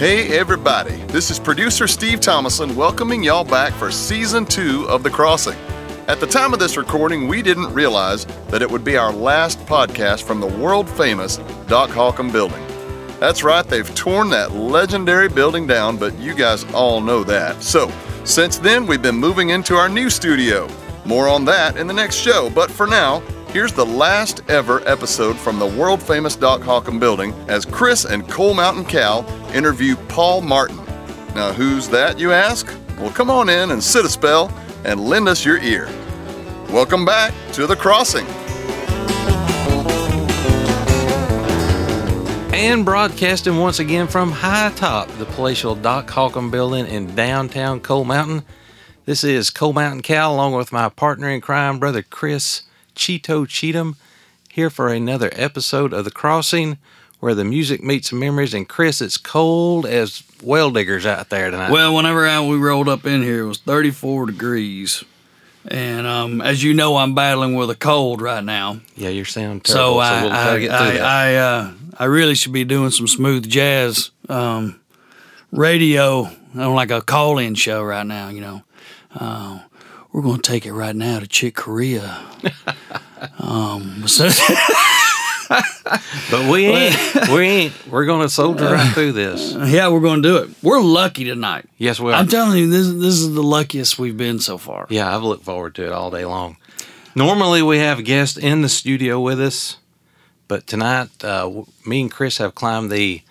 Hey, everybody. This is producer Steve Thomason welcoming y'all back for season two of The Crossing. At the time of this recording, we didn't realize that it would be our last podcast from the world famous Doc Holcomb building. That's right, they've torn that legendary building down, but you guys all know that. So, since then, we've been moving into our new studio. More on that in the next show, but for now, Here's the last ever episode from the world famous Doc Holcomb building as Chris and Coal Mountain Cal interview Paul Martin. Now, who's that, you ask? Well, come on in and sit a spell and lend us your ear. Welcome back to The Crossing. And broadcasting once again from high top the palatial Doc Holcomb building in downtown Coal Mountain. This is Coal Mountain Cal along with my partner in crime, brother Chris Cheeto Cheatham, here for another episode of The Crossing, where the music meets memories. And Chris, it's cold as well diggers out there tonight. Well, whenever I, we rolled up in here, it was 34 degrees. And um, as you know, I'm battling with a cold right now. Yeah, you're sound terrible. So, I, we'll I, I, I, uh, I, really should be doing some smooth jazz um, radio on like a call-in show right now. You know, uh, we're going to take it right now to Chick Corea. um, so but we ain't. we ain't. We're going to soldier right through this. Yeah, we're going to do it. We're lucky tonight. Yes, we are. I'm telling you, this this is the luckiest we've been so far. Yeah, I've looked forward to it all day long. Normally, we have guests in the studio with us, but tonight, uh, me and Chris have climbed the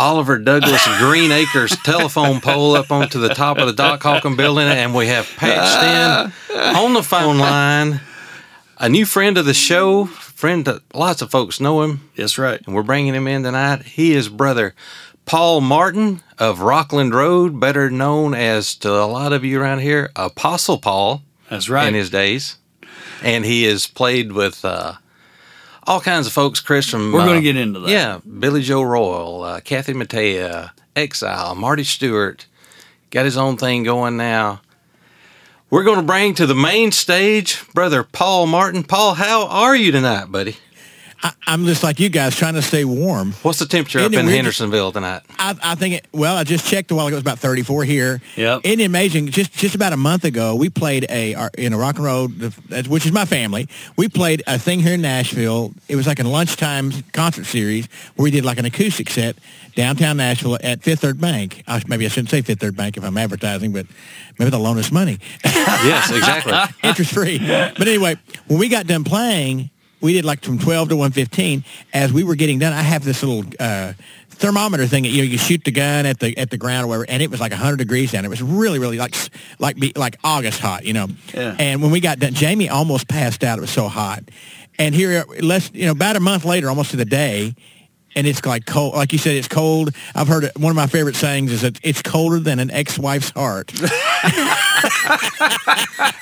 Oliver Douglas Green Acres telephone pole up onto the top of the Doc Holcomb building, and we have patched in on the phone line a new friend of the show, friend that lots of folks know him. That's right. And we're bringing him in tonight. He is brother Paul Martin of Rockland Road, better known as to a lot of you around here, Apostle Paul. That's right. In his days. And he has played with uh, all kinds of folks, Chris. From we're uh, going to get into that. Yeah, Billy Joe Royal, uh, Kathy Mattea, Exile, Marty Stuart, got his own thing going now. We're going to bring to the main stage brother Paul Martin. Paul, how are you tonight, buddy? I, am just like you guys, trying to stay warm. What's the temperature Isn't up in Hendersonville tonight? I, I, think it. Well, I just checked a while ago. It was about 34 here. Yep. Isn't it amazing? Just just about a month ago, we played a uh, in a Rockland Road, which is my family. We played a thing here in Nashville. It was like a lunchtime concert series where we did like an acoustic set downtown Nashville at Fifth Third Bank. I, maybe I shouldn't say Fifth Third Bank if I'm advertising, but maybe they'll loan us money. yes, exactly. Interest free. But anyway, when we got done playing we did like from 12 to 115. As we were getting done, I have this little uh, thermometer thing that you know you shoot the gun at the at the ground or whatever, and it was like 100 degrees down. It was really really like like like August hot, you know. Yeah. And when we got done, Jamie almost passed out. It was so hot. And here, less you know, about a month later, almost to the day, and it's like cold. Like you said, it's cold. I've heard it, one of my favorite sayings is that it's colder than an ex-wife's heart.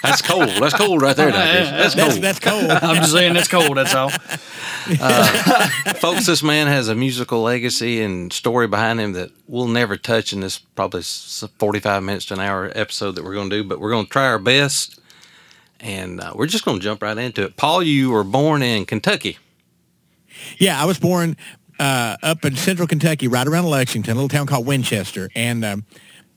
that's cold. That's cold right there. That's, that's cold. That's, cold. I'm just saying that's cold. That's all. Uh, folks, this man has a musical legacy and story behind him that we'll never touch in this probably 45 minutes to an hour episode that we're going to do. But we're going to try our best, and uh, we're just going to jump right into it. Paul, you were born in Kentucky. Yeah, I was born uh, up in central Kentucky, right around Lexington, a little town called Winchester. And, um,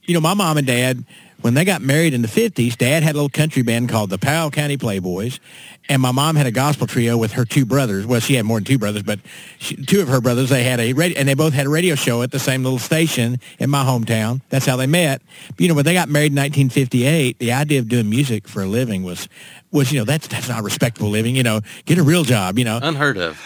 you know, my mom and dad, when they got married in the 50s, dad had a little country band called the Powell County Playboys. And my mom had a gospel trio with her two brothers. Well, she had more than two brothers, but she, two of her brothers, they had a radio, and they both had a radio show at the same little station in my hometown. That's how they met. But, you know, when they got married in 1958, the idea of doing music for a living was, was, you know, that's, that's not respectable living, you know, get a real job, you know. Unheard of.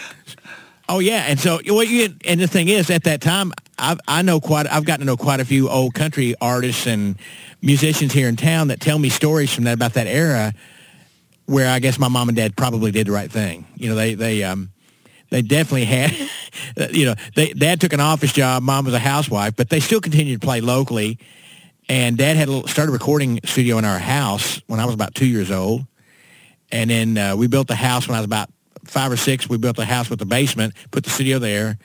Oh yeah, and so what you and the thing is, at that time, I I know quite I've gotten to know quite a few old country artists and musicians here in town that tell me stories from that about that era, where I guess my mom and dad probably did the right thing. You know, they they um they definitely had, you know, they dad took an office job, mom was a housewife, but they still continued to play locally. And dad had a little, started a recording studio in our house when I was about two years old, and then uh, we built the house when I was about five or six, we built a house with a basement, put the studio there,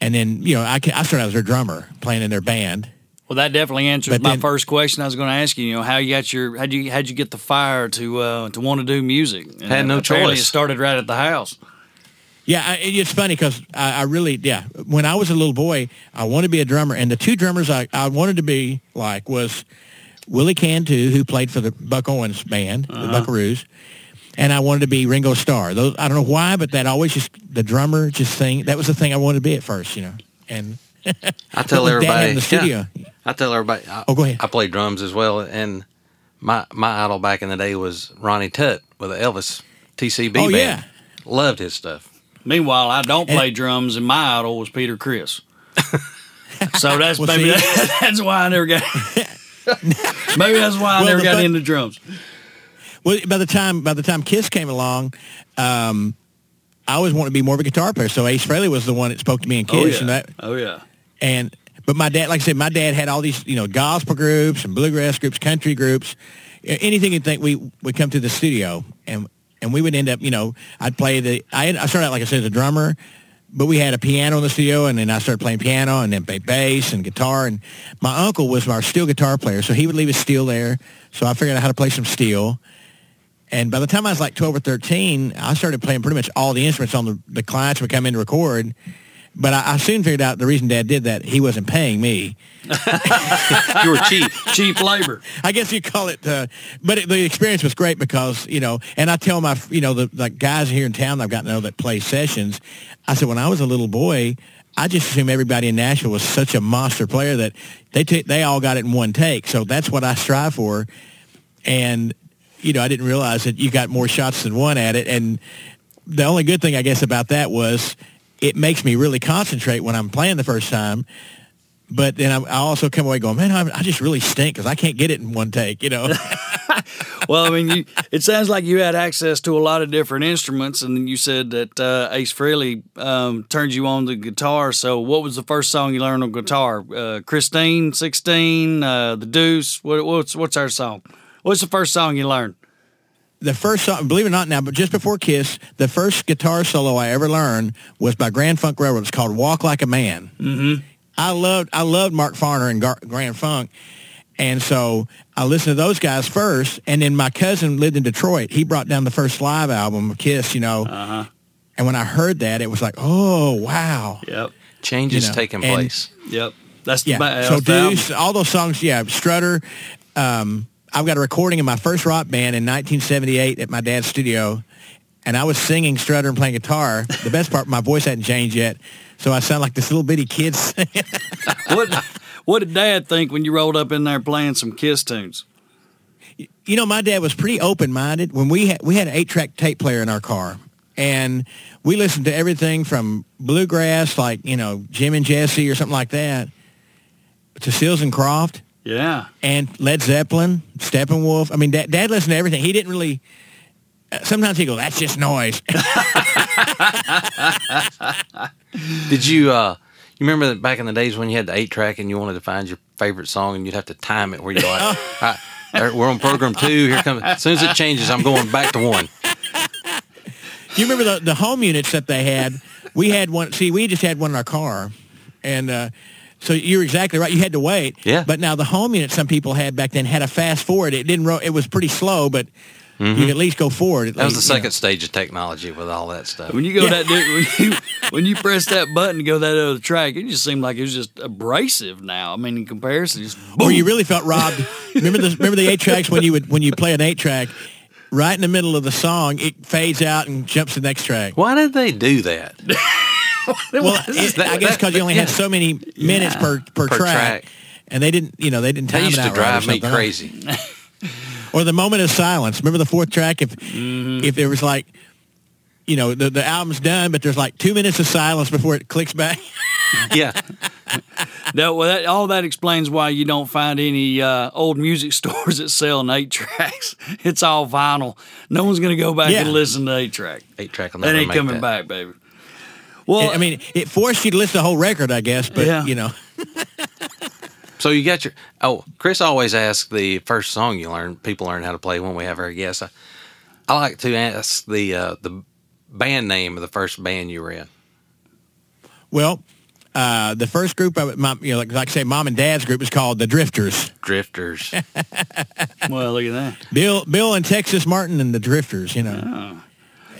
and then you know I, I started out as their drummer, playing in their band. Well, that definitely answers but my then, first question. I was going to ask you, you know, how you got your, how you, how'd you get the fire to uh, to want to do music? And Had no choice. It started right at the house. Yeah, I, it's funny because I, I really, yeah. When I was a little boy, I wanted to be a drummer, and the two drummers I, I wanted to be like was Willie Cantu, who played for the Buck Owens band, the Buckaroos, and I wanted to be Ringo Starr. Those I don't know why, but that always just the drummer just thing. That was the thing I wanted to be at first, you know. And I tell everybody in the studio. yeah, I tell everybody. I, Oh, go ahead. I play drums as well, and my my idol back in the day was Ronnie Tutt with the Elvis TCB Oh, band. yeah. Loved his stuff. Meanwhile, I don't play drums, and my idol was Peter Criss. so that's Well, maybe see- that's why I never got. maybe that's why I Well, never got fun- into drums. Well, by the time by the time Kiss came along, um, I always wanted to be more of a guitar player. So Ace Frehley was the one that spoke to me in Kiss, oh yeah. and that oh yeah. and but my dad, like I said, my dad had all these you know gospel groups and bluegrass groups, country groups, anything you'd think we would come to the studio and and we would end up you know I'd play the I, had, I started out like I said as a drummer. But we had a piano in the studio, and then I started playing piano, and then bass and guitar. And my uncle was our steel guitar player, so he would leave his steel there. So I figured out how to play some steel. And by the time I was like 12 or 13, I started playing pretty much all the instruments on the, the clients would come in to record. But I, I soon figured out the reason Dad did that, he wasn't paying me. You were cheap. Cheap labor. I guess you call it, uh, but it, the experience was great because, you know, and I tell my, you know, the like guys here in town that I've gotten to know that play sessions, I said, when I was a little boy, I just assumed everybody in Nashville was such a monster player that they t- they all got it in one take. So that's what I strive for. And, you know, I didn't realize that you got more shots than one at it. And the only good thing, I guess, about that was it makes me really concentrate when I'm playing the first time. But then I, I also come away going, man, I, I just really stink because I can't get it in one take, you know. Well, I mean, you, it sounds like you had access to a lot of different instruments, and you said that uh, Ace Frehley um, turned you on the guitar. So, what was the first song you learned on guitar? Uh, Christine, Sixteen, uh, The Deuce. What, what's what's our song? What's the first song you learned? the first song, believe it or not now, but just before Kiss, the first guitar solo I ever learned was by Grand Funk Railroad. It's called "Walk Like a Man." Mm-hmm. I loved I loved Mark Farner and Gar- Grand Funk, and so I listened to those guys first. And then my cousin lived in Detroit. He brought down the first live album of Kiss, you know. Uh-huh. And when I heard that, it was like, oh wow, Yep, Changes You know, taking and- place. yep. That's the yeah. ba- so that's the. Deuce, all those songs, yeah. Strutter. Um, I've got a recording of my first rock band in 1978 at my dad's studio, and I was singing Strutter and playing guitar. The best part, my voice hadn't changed yet, so I sound like this little bitty kid. singing. what what did Dad think when you rolled up in there playing some Kiss tunes? you know, my dad was pretty open-minded. When we had we had an eight-track tape player in our car, and we listened to everything from bluegrass, like you know Jim and Jesse or something like that, to Seals and Croft. Yeah, and Led Zeppelin, Steppenwolf. I mean, Dad, Dad listened to everything. He didn't really. uh, Sometimes he go, "That's just noise." Did you uh you remember that back in the days when you had the eight track and you wanted to find your favorite song and you'd have to time it where you're like, All right, we're on program two. Here comes. As soon as it changes, I'm going back to one. you remember the the home units that they had? We had one. See, we just had one in our car, and uh, so you're exactly right. You had to wait. Yeah. But now the home unit some people had back then had a fast forward. It didn't. Ro- it was pretty slow, but you could at least go forward. at Mm-hmm. That was the least, you know. second stage of technology with all that stuff. when you go Yeah. that when you when you press that button to go that other track, it just seemed like it was just abrasive. Now, I mean, in comparison, just Where you really felt robbed. remember the remember the eight tracks when you would when you play an eight track, right in the middle of the song, it fades out and jumps to the next track. Why did they do that? Well, it, I guess because you only had so many minutes per per, Per track, track. and they didn't, you know, they didn't time That used it to out right drive me crazy. Or the moment of silence. Remember the fourth track? If Mm-hmm. if there was like, you know, the the album's done, but there's like two minutes of silence before it clicks back. Yeah, that, well, that, all that explains why you don't find any uh, old music stores that sell an eight tracks. It's all vinyl. No one's going to go back Yeah. and listen to eight track. eight track will That never ain't coming that. back, baby. Well, I mean, it forced you to listen to the whole record, I guess. But Yeah. you know, So you got your oh, Chris always asks the first song you learn. People learn how to play when we have our guests. I, I like to ask the uh, the band name of the first band you were in. well. Uh, the first group, of my, you know, like, like I say, mom and dad's group is called the Drifters. Drifters. well, look at that. Bill, Bill and Texas Martin and the Drifters. You know,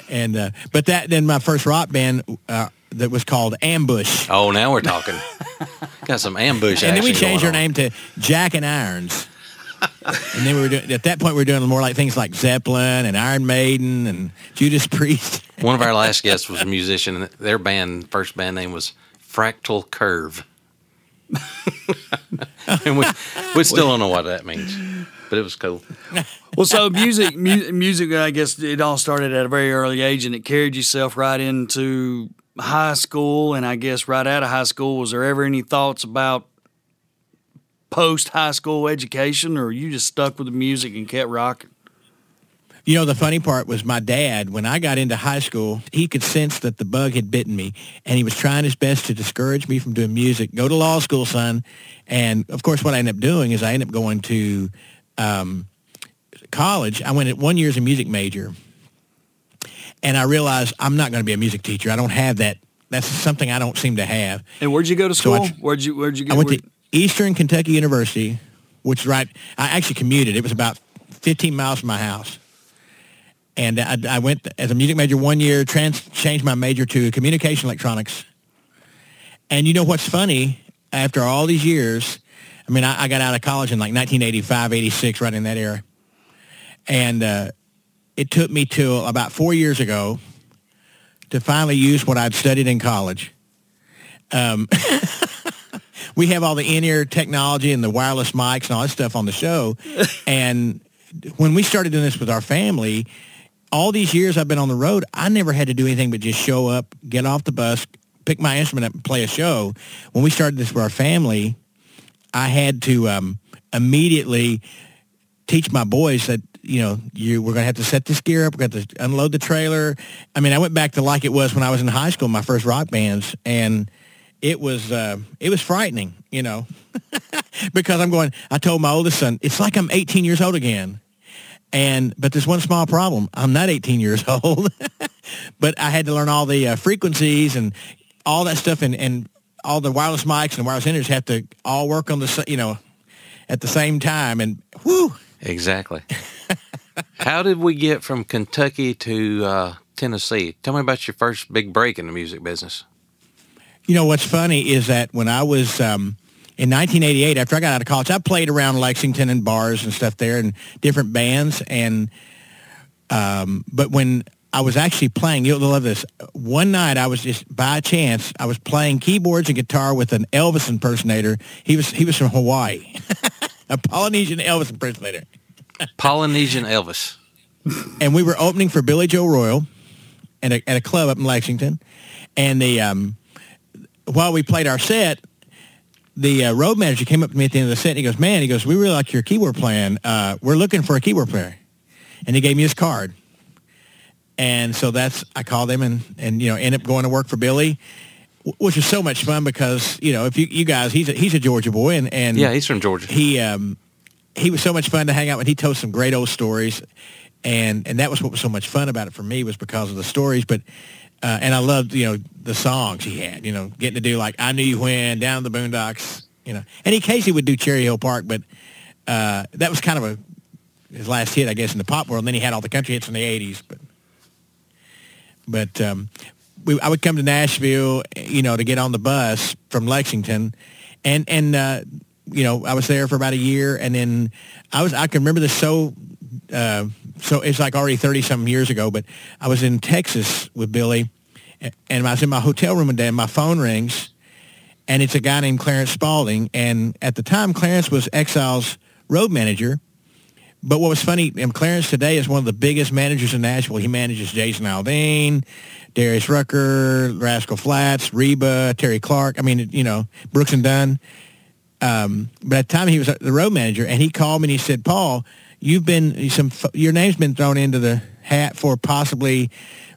and uh, but that then my first rock band uh, that was called Ambush. Oh, now we're talking. Got some ambush. Action. And then we changed going our on. name to Jack and Irons. and then we were doing at that point we were doing more like things like Zeppelin and Iron Maiden and Judas Priest. One of our last guests was a musician, and their band first band name was Fractal Curve. and we, we still don't know what that means, but it was cool. Well, so music, mu- music. I guess it all started at a very early age, and it carried yourself right into high school. And I guess right out of high school, was there ever any thoughts about post high school education, or you just stuck with the music and kept rocking? You know, the funny part was my dad, when I got into high school, he could sense that the bug had bitten me, and he was trying his best to discourage me from doing music. Go to law school, son. And, of course, what I ended up doing is I ended up going to um, college. I went at one year as a music major, and I realized I'm not going to be a music teacher. I don't have that. That's something I don't seem to have. And where'd you go to So I school? where'd you Where'd you go? I went to Eastern Kentucky University, which is right. I actually commuted. It was about 15 miles from my house, and I, I went as a music major one year. Trans changed my major to communication electronics. And you know what's funny? After all these years, I mean, I, I got out of college in like 1985, 86, right in that era, and uh, it took me till about four years ago to finally use what I'd studied in college we have all the in-ear technology and the wireless mics and all that stuff on the show. and when we started doing this with our family, all these years I've been on the road, I never had to do anything but just show up, get off the bus, pick my instrument up and play a show. When we started this with our family, I had to um, immediately teach my boys that you know you we're going to have to set this gear up we're going to to unload the trailer. I mean i went back to like it was when i was in high school my first rock bands and it was uh, it was frightening you know because i'm going i told my oldest son it's like i'm 18 years old again. And but there's one small problem i'm not 18 years old. But i had to learn all the uh, frequencies and all that stuff and, and all the wireless mics and wireless engineers have to all work on the you know at the same time and whoo Exactly. How did we get from Kentucky to uh, Tennessee? Tell me about your first big break in the music business. You know what's funny is that when I was um, in 1988, after I got out of college, I played around Lexington and bars and stuff there and different bands. And um, but when I was actually playing, you'll love this. One night, I was just by chance, I was playing keyboards and guitar with an Elvis impersonator. He was he was from Hawaii, a Polynesian Elvis impersonator. Polynesian Elvis. and we were opening for Billy Joe Royal at a, at a club up in Lexington. And the um, while we played our set, the uh, road manager came up to me at the end of the set. And he goes, "Man," he goes, "We really like your keyboard playing. Uh, we're looking for a keyboard player." And he gave me his card. And so that's I called him and and you know ended up going to work for Billy, which was so much fun because you know if you you guys he's a, he's a Georgia boy and and Yeah, he's from Georgia. he um, he was so much fun to hang out with. He told some great old stories, and and that was what was so much fun about it for me was because of the stories. But uh, and I loved you know the songs he had. You know, getting to do like I knew you when down the boondocks. You know, and he occasionally would do Cherry Hill Park, but uh, that was kind of a his last hit, I guess, in the pop world. And then he had all the country hits in the '80s, but but um, we, I would come to Nashville, you know, to get on the bus from Lexington, and and uh, you know I was there for about a year, and then I was I can remember this so uh, so it's like already 30 some years ago, but I was in Texas with Billy, and I was in my hotel room one day, and my phone rings, and it's a guy named Clarence Spalding, and at the time Clarence was Exile's road manager. But what was funny, Clarence today is one of the biggest managers in Nashville. He manages Jason Aldean, Darius Rucker, Rascal Flatts, Reba, Terri Clark. I mean, you know, Brooks and Dunn. Um, but at the time he was the road manager, and he called me and he said, "Paul, you've been some your name's been thrown into the hat for possibly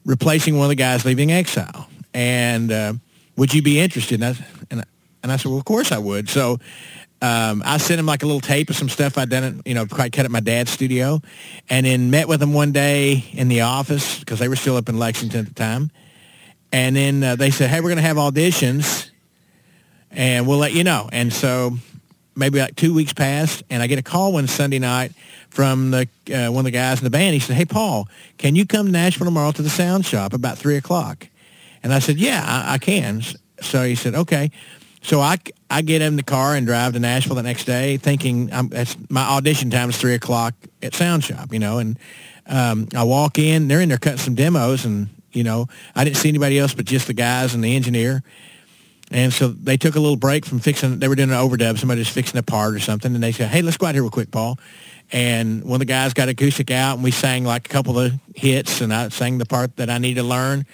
replacing one of the guys leaving Exile, and uh, would you be interested?" And I, and I, and I said, "Well, of course I would." So um, I sent him like a little tape of some stuff I'd done, at, you know, quite cut at my dad's studio, and then met with him one day in the office because they were still up in Lexington at the time. And then uh, they said, "Hey, we're going to have auditions, and we'll let you know." And so maybe like two weeks passed, and I get a call one Sunday night from the uh, one of the guys in the band. He said, "Hey, Paul, can you come to Nashville tomorrow to the sound shop about three o'clock?" And I said, "Yeah, I, I can." So he said, "Okay." So I, I get in the car and drive to Nashville the next day, thinking I'm, that's my audition time is three o'clock at Sound Shop, you know. And um, I walk in, they're in there cutting some demos, and you know I didn't see anybody else but just the guys and the engineer. And so they took a little break from fixing. They were doing an overdub. Somebody was fixing a part or something, and they said, "Hey, let's go out here real quick, Paul." And one of the guys got acoustic out, and we sang like a couple of hits, and I sang the part that I need to learn.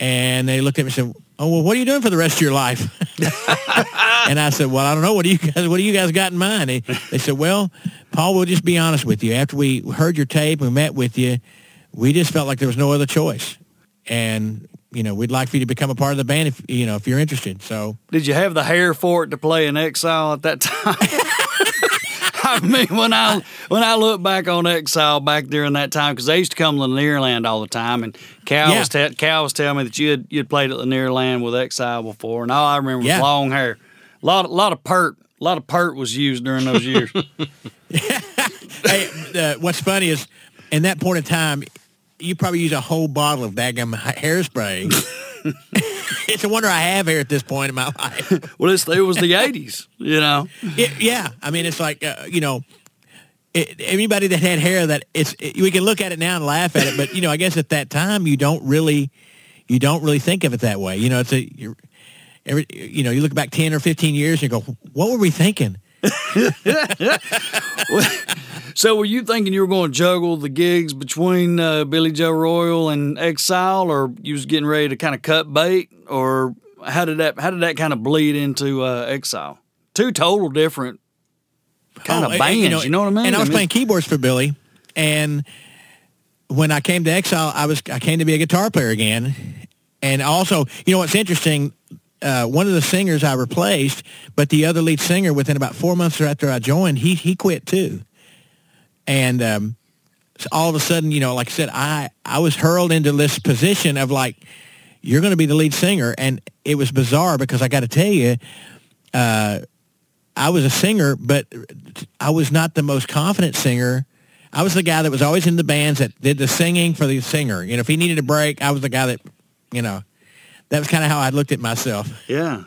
And they looked at me and said, "Oh, well, what are you doing for the rest of your life?" and I said, "Well, I don't know. What do you guys What do you guys got in mind?" They, they said, "Well, Paul, we'll just be honest with you. After we heard your tape, we met with you. We just felt like there was no other choice, and you know, we'd like for you to become a part of the band if you know if you're interested." So, did you have the hair for it to play in Exile at that time? I mean, when I when I look back on Exile back during that time, because they used to come to Lanierland all the time, and Cal yeah. was te- Cal was telling me that you had you'd played at Lanierland with Exile before, and all I remember yeah. was long hair, a lot a lot of pert, a lot of pert was used during those years. hey, uh, what's funny is, in that point in time, you probably use a whole bottle of daggum hairspray. it's a wonder I have hair at this point in my life. well, it's, it was the '80s, you know. It, yeah, I mean, it's like uh, you know, it, anybody that had hair that it's it, we can look at it now and laugh at it, but you know, I guess at that time you don't really you don't really think of it that way. You know, it's a you're, every you know you look back ten or fifteen years and you go, what were we thinking? so were you thinking you were going to juggle the gigs between uh, Billy Joe Royal and Exile, or you was getting ready to kind of cut bait, or how did that how did that kind of bleed into uh, Exile? Two total different kind oh, of bands. You know, you know, what I mean? And I was playing keyboards for Billy, and when I came to Exile, I was I came to be a guitar player again, and also, you know, what's interesting uh, one of the singers I replaced, but the other lead singer, within about four months after I joined, he he quit too. And um, so all of a sudden, you know, like I said, I I was hurled into this position of like, you're going to be the lead singer, and it was bizarre because I got to tell you, uh, I was a singer, but I was not the most confident singer. I was the guy that was always in the bands that did the singing for the singer. You know, if he needed a break, I was the guy that, you know, that was kind of how I looked at myself. Yeah.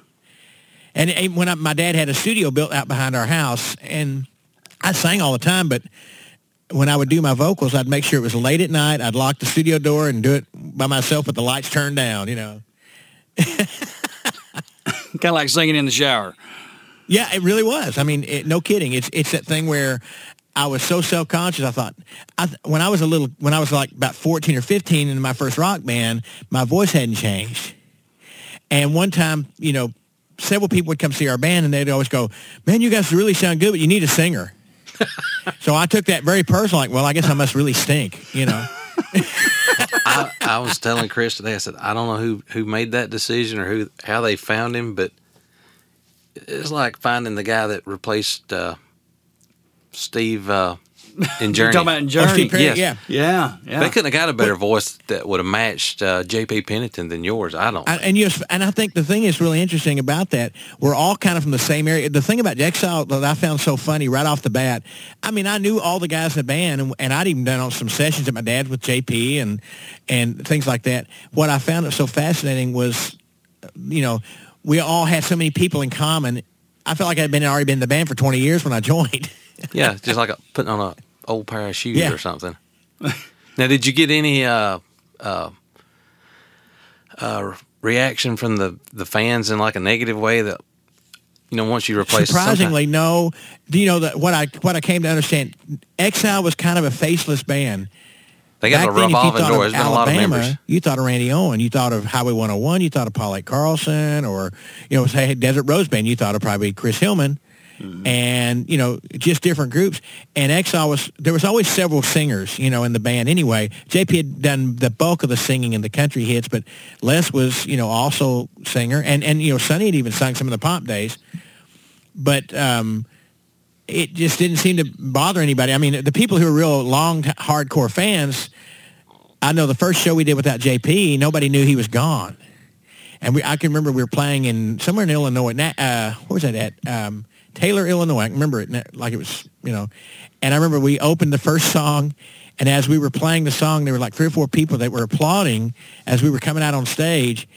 And, and when I, my dad had a studio built out behind our house, and I sang all the time, but when I would do my vocals, I'd make sure it was late at night. I'd lock the studio door and do it by myself with the lights turned down, you know. kind of like singing in the shower. Yeah, it really was. I mean, it, no kidding. It's it's that thing where I was so self conscious. I thought I, when I was a little, when I was like about fourteen or fifteen in my first rock band, my voice hadn't changed. And one time, you know, several people would come see our band and they'd always go, man, you guys really sound good, but you need a singer. so I took that very personal, like, well, I guess I must really stink, you know. I, I, was telling Chris today, I said, I don't know who, who made that decision or who how they found him, but it's like finding the guy that replaced uh, Steve uh, in Journey. Talking about in Journey? Oh, yes. Yeah. Yeah. Yeah. They couldn't have got a better voice that would have matched uh, J.P. Pennington than yours. I don't. I, and yes, and I think the thing that's really interesting about that, we're all kind of from the same area. The thing about Exile that I found so funny right off the bat, I mean, I knew all the guys in the band, and, and I'd even done on some sessions at my dad's with J.P. and and things like that. What I found it so fascinating was, you know, we all had so many people in common. I felt like I'd been already been in the band for 20 years when I joined. yeah, just like a, putting on a old pair of shoes yeah. or something. now, did you get any uh, uh, uh, reaction from the, the fans in like a negative way that you know once you replace surprisingly no do you know that what i what i came to understand exile was kind of a faceless band they got Back a revolving door. There's been Alabama, a lot of members. You thought of Randy Owen. You thought of Highway 101. You thought of Paulette Carlson, or you know, say Desert Rose Band. You thought of probably Chris Hillman. Mm-hmm. and you know just different groups and exile was there was always several singers you know in the band anyway jp had done the bulk of the singing in the country hits but les was you know also singer and and you know sonny had even sung some of the pop days but um it just didn't seem to bother anybody i mean the people who are real long hardcore fans i know the first show we did without jp nobody knew he was gone and we, I can remember we were playing in somewhere in Illinois. Uh, where was that at? Um, Taylor, Illinois. I remember it like it was, you know. And I remember we opened the first song, and as we were playing the song, there were like three or four people that were applauding as we were coming out on stage.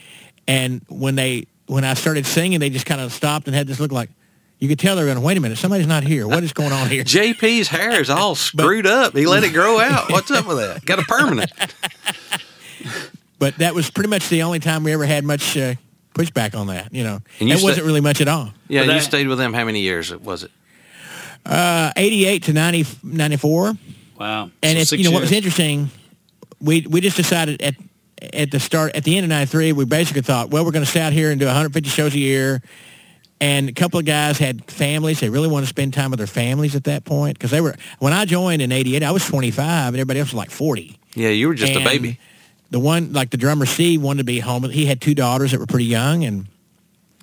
And when they when I started singing, they just kind of stopped and had this look like you could tell they're going, wait a minute, somebody's not here. What is going on here? JP's hair is all screwed but, up. He let it grow out. What's up with that? Got a permanent. but that was pretty much the only time we ever had much uh, pushback on that. You know, and you it wasn't really much at all. Yeah, that, you stayed with them. How many years was it? Uh, 88 to 90, 94. Wow. And so it's, you know, years. what was interesting, we, we just decided at, at the start, at the end of 93, we basically thought, well, we're going to stay out here and do 150 shows a year and a couple of guys had families. They really wanted to spend time with their families at that point because they were. When I joined in '88, I was 25, and everybody else was like 40. Yeah, you were just and a baby. The one, like the drummer Steve, wanted to be home. He had two daughters that were pretty young, and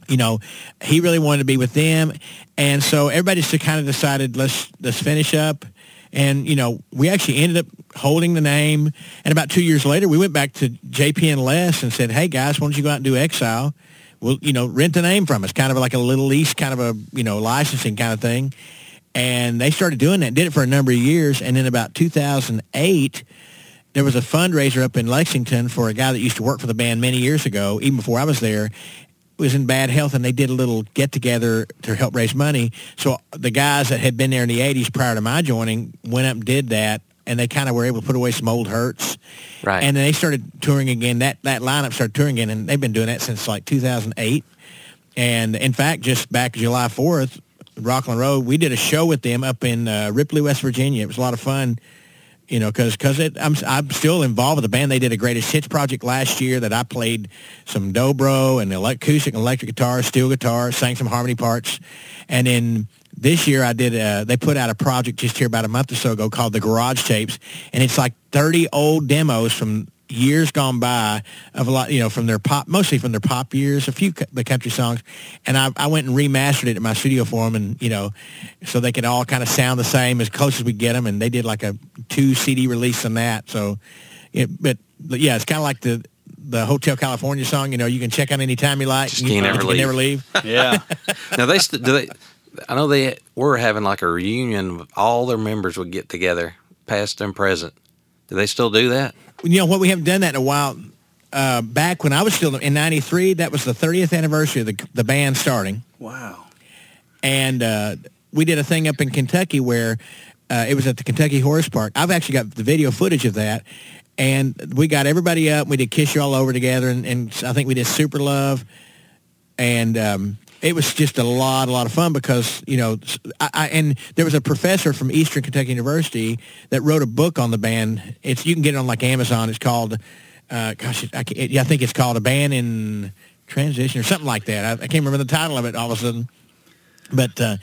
you know, he really wanted to be with them. And so everybody just kind of decided let's let's finish up. And you know, we actually ended up holding the name. And about two years later, we went back to JP and Les and said, "Hey guys, why don't you go out and do Exile?" well, you know, rent the name from us, kind of like a little lease, kind of a, you know, licensing kind of thing. And they started doing that, did it for a number of years. And then about 2008, there was a fundraiser up in Lexington for a guy that used to work for the band many years ago, even before I was there. Was in bad health, and they did a little get together to help raise money. So the guys that had been there in the '80s prior to my joining went up and did that, and they kind of were able to put away some old hurts. Right. And then they started touring again. That that lineup started touring again, and they've been doing that since like 2008. And in fact, just back July 4th, Rockland Road, we did a show with them up in uh, Ripley, West Virginia. It was a lot of fun, you know, because because I'm I'm still involved with the band. They did a greatest hits project last year that I played some dobro and acoustic and electric guitar, steel guitar, sang some harmony parts, and then this year I did. Uh, they put out a project just here about a month or so ago called the Garage Tapes, and it's like 30 old demos from years gone by of a lot, you know, from their pop, mostly from their pop years, a few the country songs, and I, I went and remastered it in my studio for them, and you know, so they could all kind of sound the same as close as we get them, and they did like a two CD release on that. So, it, but, but yeah, it's kind of like the the Hotel California song. You know, you can check out anytime you like. Just you, never, you leave. never leave. Yeah. now they st- do they I know they were having like a reunion. All their members would get together, past and present. Do they still do that? You know what? We haven't done that in a while. Uh, back when I was still in '93, that was the 30th anniversary of the the band starting. Wow. And uh, we did a thing up in Kentucky where uh, it was at the Kentucky Horse Park. I've actually got the video footage of that. And we got everybody up. We did Kiss You All Over together, and, and I think we did Super Love. And um, it was just a lot, a lot of fun because you know, I, I, and there was a professor from Eastern Kentucky University that wrote a book on the band. It's you can get it on like Amazon. It's called, uh, gosh, I, it, I think it's called a band in transition or something like that. I, can't remember the title of it all of a sudden, but uh,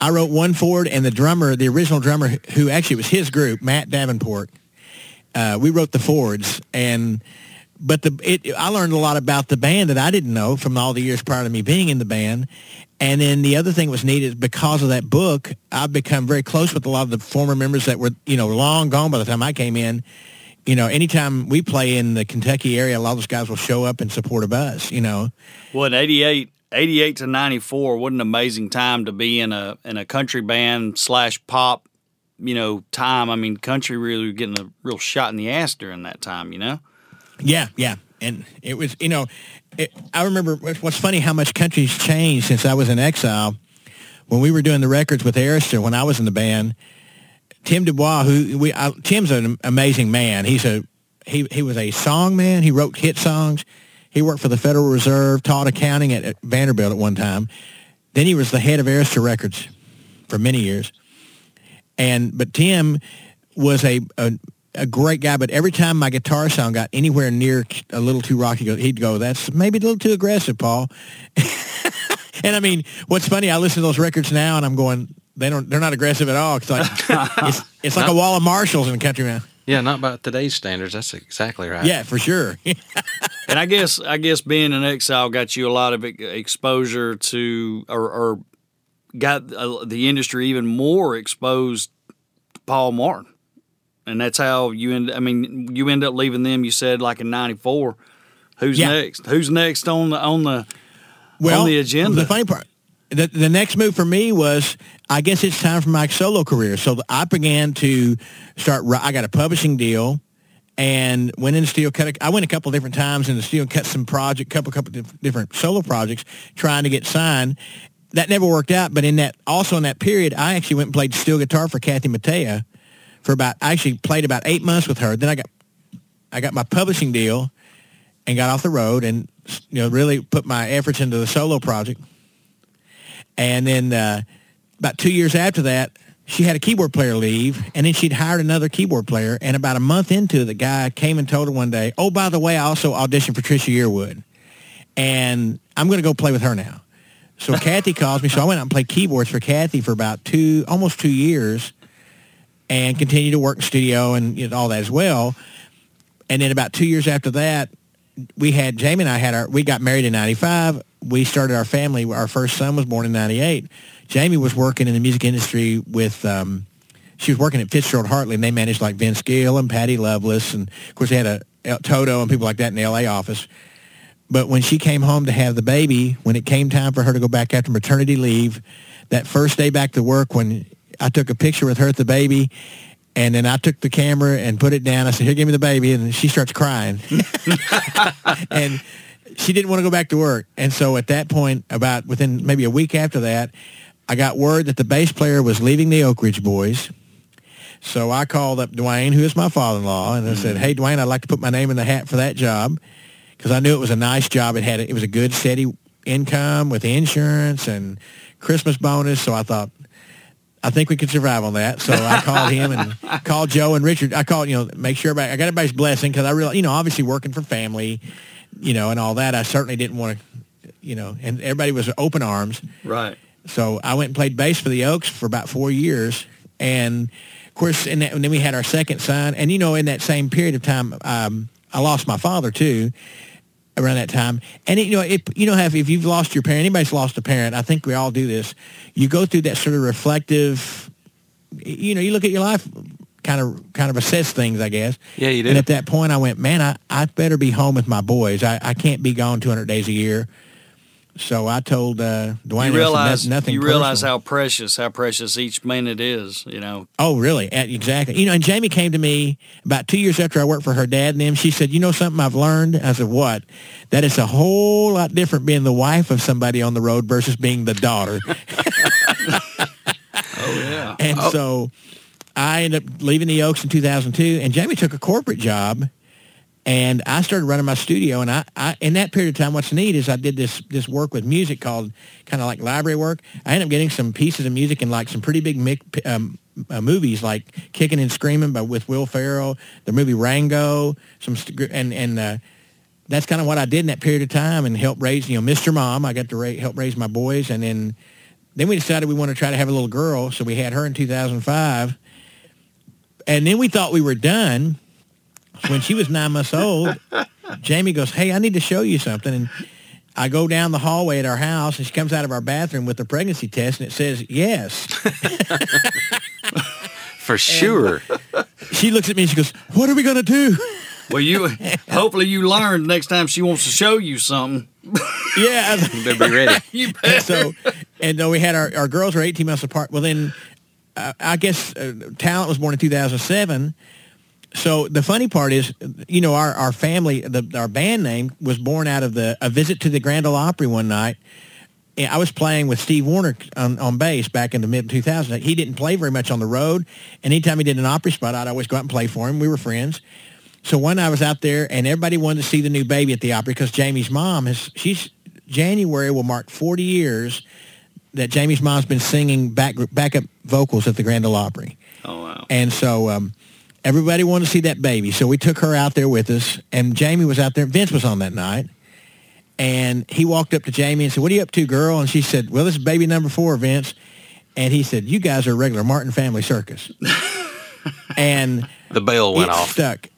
I wrote one for and the drummer, the original drummer, who actually was his group, Matt Davenport. Uh, we wrote the Fords and but the it, I learned a lot about the band that I didn't know from all the years prior to me being in the band. And then the other thing that was neat is because of that book, I've become very close with a lot of the former members that were, you know, long gone by the time I came in. You know, anytime we play in the Kentucky area, a lot of those guys will show up in support of us, you know. Well, in 88, 88 to 94, what an amazing time to be in a in a country band slash pop, you know, time. I mean, country really getting a real shot in the ass during that time, you know? Yeah, yeah. And it was, you know, it, I remember what's funny how much country's changed since I was in exile. When we were doing the records with Arista, when I was in the band, Tim Dubois, who we, I, Tim's an amazing man. He's a he he was a song man. He wrote hit songs. He worked for the Federal Reserve, taught accounting at, at Vanderbilt at one time. Then he was the head of Arista Records for many years. And but Tim was a, a a great guy, but every time my guitar sound got anywhere near a little too rocky, he'd go, "That's maybe a little too aggressive, Paul." and I mean, what's funny? I listen to those records now, and I'm going, "They don't, they're not aggressive at all." It's like it's, it's like a wall of Marshalls in country man. Yeah, not by today's standards. That's exactly right. Yeah, for sure. and I guess I guess being an exile got you a lot of exposure to, or, or got uh, the industry even more exposed to Paul Martin and that's how you end. I mean, you end up leaving them. You said like in '94. Who's yeah. next? Who's next on the on the well, on the agenda? The funny part, the, the next move for me was I guess it's time for my solo career. So I began to start. I got a publishing deal and went in steel. Cut. A, I went a couple different times in the studio, cut some project, couple couple different solo projects, trying to get signed. That never worked out. But in that also in that period, I actually went and played steel guitar for Kathy Mattea for about. I actually played about eight months with her. Then I got I got my publishing deal and got off the road and you know really put my efforts into the solo project. And then uh, about two years after that, she had a keyboard player leave, and then she'd hired another keyboard player. And about a month into it, the guy came and told her one day, "Oh, by the way, I also auditioned for Trisha Yearwood, and I'm going to go play with her now." So Kathy calls me. So I went out and played keyboards for Kathy for about two, almost two years, and continued to work in studio and you know, all that as well. And then about two years after that, we had Jamie and I had our we got married in '95. We started our family. Our first son was born in '98. Jamie was working in the music industry with. Um, she was working at Fitzgerald Hartley, and they managed like Vince Gill and Patty Loveless, and of course they had a Toto and people like that in the L.A. office. But when she came home to have the baby, when it came time for her to go back after maternity leave, that first day back to work, when I took a picture with her at the baby, and then I took the camera and put it down. I said, "Here, give me the baby," and she starts crying, and she didn't want to go back to work. And so at that point, about within maybe a week after that, I got word that the bass player was leaving the Oak Ridge Boys. So I called up Duane, who is my father-in-law, and I said, mm-hmm. "Hey, Duane, I'd like to put my name in the hat for that job because I knew it was a nice job. It had it was a good steady income with insurance and Christmas bonus. So I thought, I think we could survive on that. So I called him and called Joe and Richard. I called, you know, make sure everybody, I got everybody's blessing because I really, you know, obviously working for family, you know, and all that. I certainly didn't want to, you know, and everybody was open arms. Right. So I went and played bass for the Oaks for about four years. And of course, and, that, and then we had our second son. And, you know, in that same period of time, um, I lost my father too around that time. And it, you know, it, you know, have if you've lost your parent, anybody's lost a parent, I think we all do this. You go through that sort of reflective. You know, you look at your life, kind of, kind of assess things, I guess. Yeah, you do. And at that point, I went, man, I, I better be home with my boys. I, I can't be gone 200 days a year. So I told uh, Duane, you realize nothing. You personal. realize how precious, how precious each minute is. You know. Oh, really? Exactly. You know, and Jamie came to me about two years after I worked for her dad and them. She said, "You know something I've learned?" I said, "What?" That it's a whole lot different being the wife of somebody on the road versus being the daughter. oh yeah. And oh. so I ended up leaving the Oaks in 2002, and Jamie took a corporate job and I started running my studio. And I, I, in that period of time, what's neat is I did this this work with music called kind of like library work. I ended up getting some pieces of music in like some pretty big mic, um, uh, movies like Kicking and Screaming, but with Will Ferrell, the movie Rango, some and and uh, that's kind of what I did in that period of time and helped raise you know Mr. Mom. I got to ra- help raise my boys, and then then we decided we want to try to have a little girl, so we had her in 2005, and then we thought we were done when she was nine months old, Jamie goes, "Hey, I need to show you something." And I go down the hallway at our house, and she comes out of our bathroom with a pregnancy test, and it says yes. For sure. she looks at me and she goes, "What are we gonna do?" Well, you hopefully you learn next time she wants to show you something. yeah, better be ready. you and so, and though we had our, our girls were 18 months apart. Well, then uh, I guess uh, Talent was born in 2007 so the funny part is, you know, our, our family, the, our band name was born out of the a visit to the Grand Ole Opry one night. I was playing with Steve Wariner on, on bass back in the mid 2000s. He didn't play very much on the road. And anytime he did an Opry spot, I'd always go out and play for him. We were friends. So one night I was out there and everybody wanted to see the new baby at the Opry because Jamie's mom has, she's, January will mark 40 years that Jamie's mom's been singing back, backup vocals at the Grand Ole Opry. Oh, wow. And so, um, Everybody wanted to see that baby, so we took her out there with us. And Jamie was out there. Vince was on that night, and he walked up to Jamie and said, "What are you up to, girl?" And she said, "Well, this is baby number four, Vince." And he said, "You guys are a regular Martin Family Circus." and the bell went off. Stuck.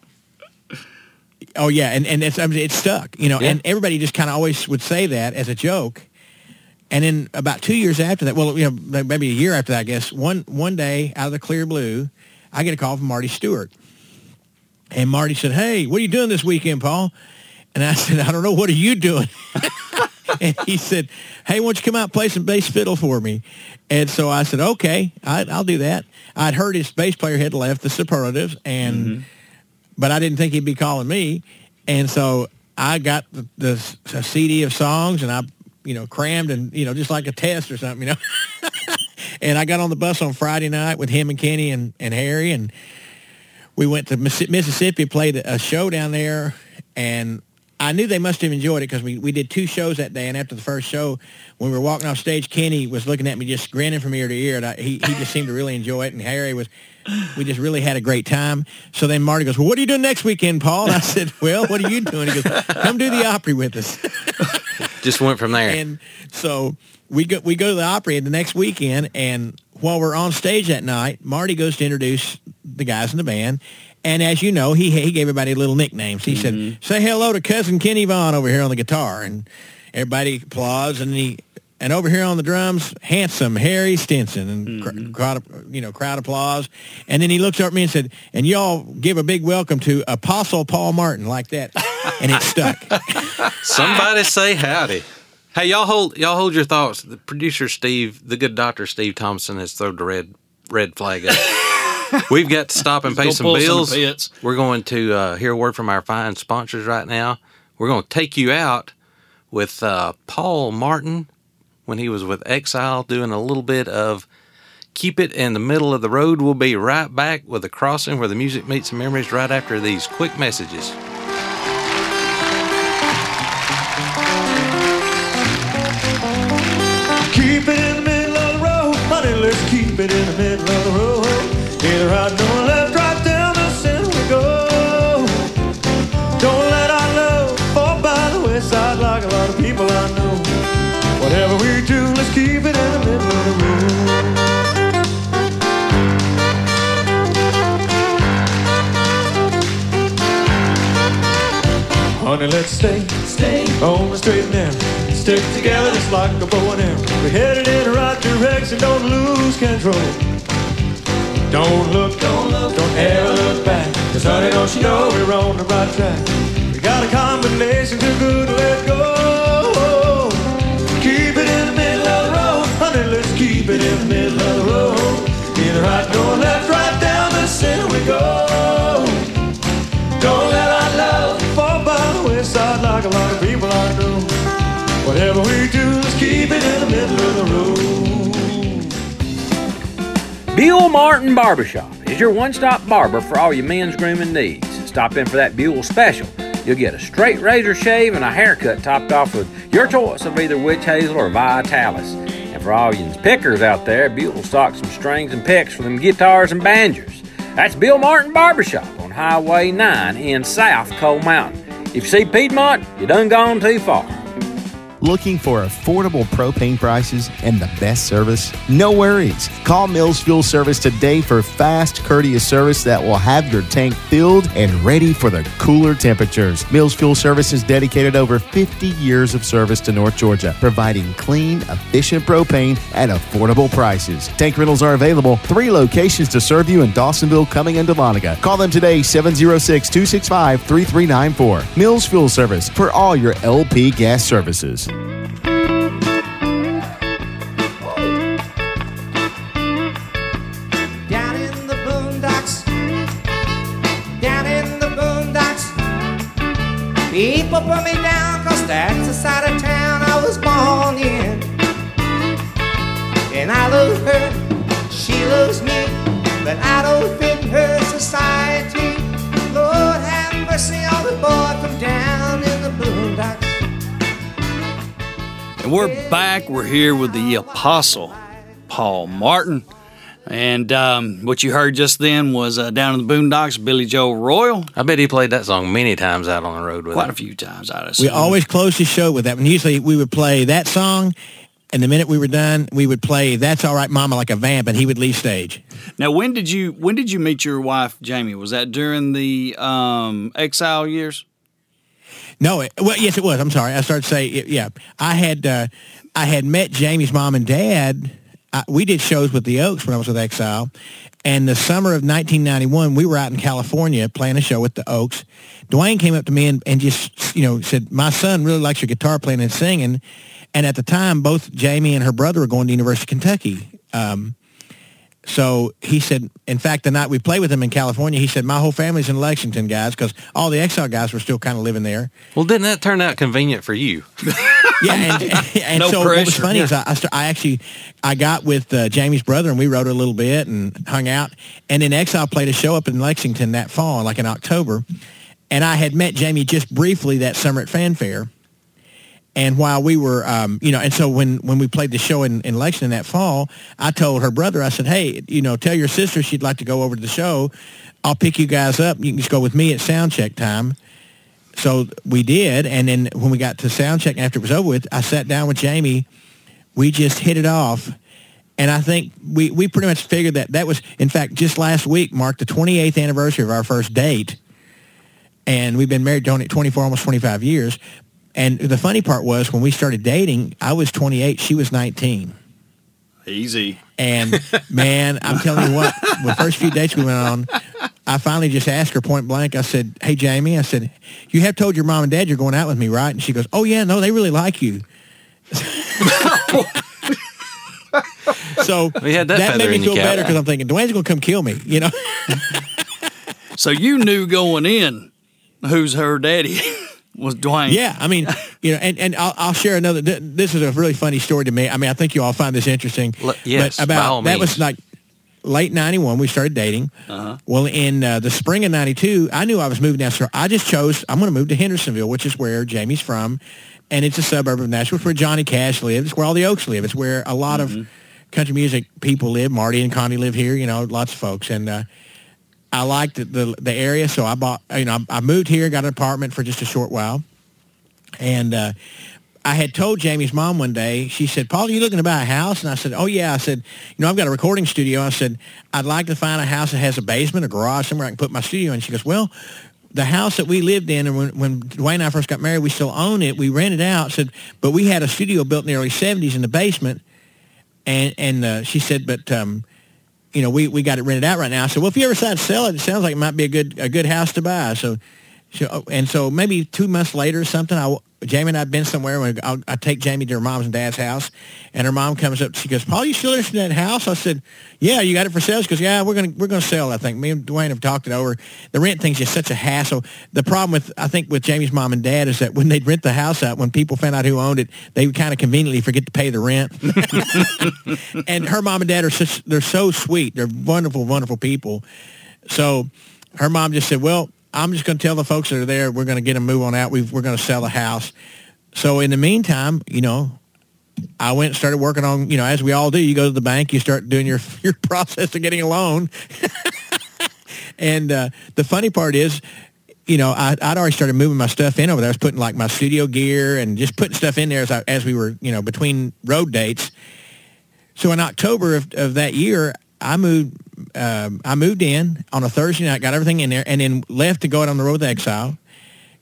Oh yeah, and and it's I mean, it's stuck, you know. Yeah. And everybody just kind of always would say that as a joke. And then about two years after that, well, you know, maybe a year after that, I guess one one day out of the clear blue, I get a call from Marty Stuart. And Marty said, hey, what are you doing this weekend, Paul? And I said, I don't know. What are you doing? and he said, "Hey, why don't you come out and play some bass fiddle for me?" And so I said, "Okay, I, will do that." I'd heard his bass player had left the Superlatives, and mm-hmm. but I didn't think he'd be calling me, and so I got the, the CD of songs, and I, you know, crammed and you know, just like a test or something, you know. and I got on the bus on Friday night with him and Kenny and, and Harry, and we went to Mississippi, played a show down there, and I knew they must have enjoyed it because we, we did two shows that day. And after the first show, when we were walking off stage, Kenny was looking at me just grinning from ear to ear. And I, he, he just seemed to really enjoy it. And Harry was, we just really had a great time. So then Marty goes, well, what are you doing next weekend, Paul? And I said, well, what are you doing? He goes, come do the Opry with us. just went from there. And so we go, we go to the Opry the next weekend. And while we're on stage that night, Marty goes to introduce the guys in the band. And as you know, he he gave everybody little nicknames. He mm-hmm. said, "Say hello to cousin Kenny Vaughn over here on the guitar," and everybody applauds. And he and over here on the drums, handsome Harry Stinson, and mm-hmm. crowd, you know, crowd applause. And then he looks up at me and said, "And y'all give a big welcome to Apostle Paul Martin like that," and it stuck. Somebody say howdy. Hey, y'all hold y'all hold your thoughts. The producer Steve, the good doctor Steve Thompson, has thrown the red red flag up. We've got to stop and pay some bills. Some We're going to uh, hear a word from our fine sponsors right now. We're going to take you out with uh, Paul Martin when he was with Exile doing a little bit of Keep It in the Middle of the Road. We'll be right back with a crossing where the music meets the memories right after these quick messages. Keep it in the middle of the road. Either right, no left, right down the center we go. Don't let our love fall by the wayside like a lot of people I know. Whatever we do, let's keep it in the middle of the road. Honey, let's stay, stay on the straight and narrow. Stick together just like a bow and arrow. We're headed in the right direction, don't lose control. Don't look, don't look, don't ever look back. Cause honey, don't you know we're on the right track? We got a combination too good to let go. Keep it in the middle of the road, honey, let's keep it in the middle of the road. Either right, go left, right down the center we go. Don't let our love fall by the wayside like a lot of we do, let's keep it in the middle of the road. Buell Martin Barbershop is your one stop barber for all your men's grooming needs. Stop in for that Buell special. You'll get a straight razor shave and a haircut topped off with your choice of either witch hazel or vitalis. And for all you pickers out there, Buell will stock some strings and picks for them guitars and banjos. That's Bill Martin Barbershop on Highway 9 in South Coal Mountain. If you see Piedmont, you done gone too far. Looking for affordable propane prices and the best service? No worries. Call Mills Fuel Service today for fast, courteous service that will have your tank filled and ready for the cooler temperatures. Mills Fuel Service has dedicated over 50 years of service to North Georgia, providing clean, efficient propane at affordable prices. Tank rentals are available. Three locations to serve you in Dawsonville, Cumming, and Dahlonega. Call them today, 706 265 3394. Mills Fuel Service for all your LP gas services. Put me down cause that's the side of town I was born in. And I love her, she loves me, but I don't fit her society. Lord have mercy on the boy from down in the boondocks. And we're back. We're here with the Apostle Paul Martin. And um, what you heard just then was uh, down in the Boondocks, Billy Joe Royal. I bet he played that song many times out on the road with Quite him. a few times, I'd We always closed the show with that. And usually we would play that song, and the minute we were done, we would play "That's All Right, Mama" like a vamp, and he would leave stage. Now, when did you when did you meet your wife, Jamie? Was that during the um, exile years? No, it, well, yes, it was. I'm sorry. I started to say, yeah. I had uh, I had met Jamie's mom and dad I, we did shows with the Oaks when I was with Exile. And the summer of 1991, we were out in California playing a show with the Oaks. Duane came up to me and, and just, you know, said, my son really likes your guitar playing and singing. And at the time, both Jamie and her brother were going to University of Kentucky. Um, so he said, in fact, the night we played with him in California, he said, my whole family's in Lexington, guys, because all the Exile guys were still kind of living there. Well, didn't that turn out convenient for you? Yeah, and, and No so what was pressure. funny is I, I, st- I actually I got with uh, Jamie's brother and we wrote a little bit and hung out. And then Exile played a show up in Lexington that fall, like in October. And I had met Jamie just briefly that summer at Fan Fair. And while we were, um, you know, and so when, when we played the show in, in Lexington that fall, I told her brother, I said, hey, you know, tell your sister she'd like to go over to the show. I'll pick you guys up. You can just go with me at sound check time. So we did, and then when we got to sound check after it was over with, I sat down with Jamie. We just hit it off, and I think we, we pretty much figured that that was, in fact, just last week marked the 28th anniversary of our first date, and we've been married 20 24, almost 25 years. And the funny part was when we started dating, I was 28, she was 19. Easy. And man, I'm telling you what, the first few dates we went on, I finally just asked her point blank. I said, "Hey Jamie," I said, "You have told your mom and dad you're going out with me, right?" And she goes, "Oh yeah, no, they really like you." so We had that feather made me feel cap. better because I'm thinking Duane's going to come kill me, you know. So you knew going in who's her daddy was Duane. Yeah, I mean, you know, and, and I'll, I'll share another. th- This is a really funny story to me. I mean, I think you all find this interesting. L- yes, but about that was like late '91. We started dating. Uh-huh. Well, in uh, the spring of '92, I knew I was moving down. So I just chose I'm going to move to Hendersonville, which is where Jamie's from, and it's a suburb of Nashville. It's where Johnny Cash lives. It's where all the Oaks live. It's where a lot Mm-hmm. of country music people live. Marty and Connie live here. You know, lots of folks and. Uh, I liked the, the the area, so I bought. You know, I, I moved here, got an apartment for just a short while, and uh, I had told Jamie's mom one day. She said, "Paul, are you looking to buy a house?" And I said, "Oh yeah." I said, "You know, I've got a recording studio." I said, "I'd like to find a house that has a basement, a garage, somewhere I can put my studio." in." she goes, "Well." The house that we lived in, and when, when Duane and I first got married, we still own it. We rented out. Said, but we had a studio built in the early '70s in the basement, and and uh, she said, but um, you know, we, we got it rented out right now. So, well, if you ever decide to sell it, it sounds like it might be a good a good house to buy. So, so and so maybe two months later or something, I, Jamie and I'd been somewhere. When I'll, I take Jamie to her mom's and dad's house, and her mom comes up. She goes, "Paul, you still interested in that house?" I said, "Yeah, you got it for sale." She goes, "Yeah, we're gonna we're gonna sell. I think me and Duane have talked it over. The rent thing's just such a hassle. The problem with I think with Jamie's mom and dad is that when they'd rent the house out, when people found out who owned it, they would kind of conveniently forget to pay the rent. and her mom and dad are such they're so sweet. They're wonderful, wonderful people. So her mom just said, "Well, I'm just going to tell the folks that are there we're going to get them move on out. we we're going to sell the house." So in the meantime, you know, I went and started working on, you know, as we all do. You go to the bank, you start doing your your process of getting a loan. and uh, the funny part is, you know, I, I'd already started moving my stuff in over there. I was putting like my studio gear and just putting stuff in there as I, as we were, you know, between road dates. So in October of, of that year, I moved. Um, I moved in on a Thursday night, got everything in there, and then left to go out on the road with Exile.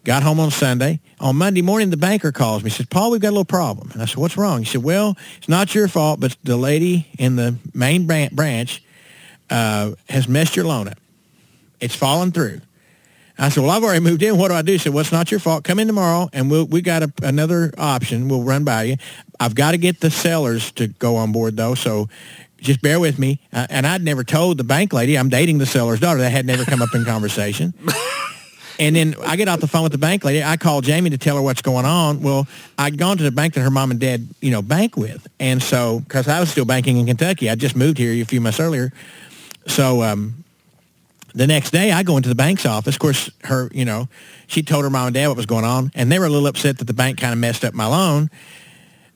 Got home on Sunday. On Monday morning, the banker calls me. He Says, "Paul, we've got a little problem." And I said, "What's wrong?" He said, "Well, it's not your fault, but the lady in the main branch uh, has messed your loan up. It's fallen through." I said, "Well, I've already moved in. What do I do?" He said, "Well, it's not your fault. Come in tomorrow, and we'll we got a, another option. We'll run by you. I've got to get the sellers to go on board though, so." Just bear with me. Uh, and I'd never told the bank lady I'm dating the seller's daughter. That had never come up in conversation. And then I get off the phone with the bank lady. I call Jamie to tell her what's going on. Well, I'd gone to the bank that her mom and dad, you know, bank with. And so, because I was still banking in Kentucky, I just moved here a few months earlier. So um, the next day, I go into the bank's office. Of course, her, you know, she told her mom and dad what was going on, and they were a little upset that the bank kind of messed up my loan.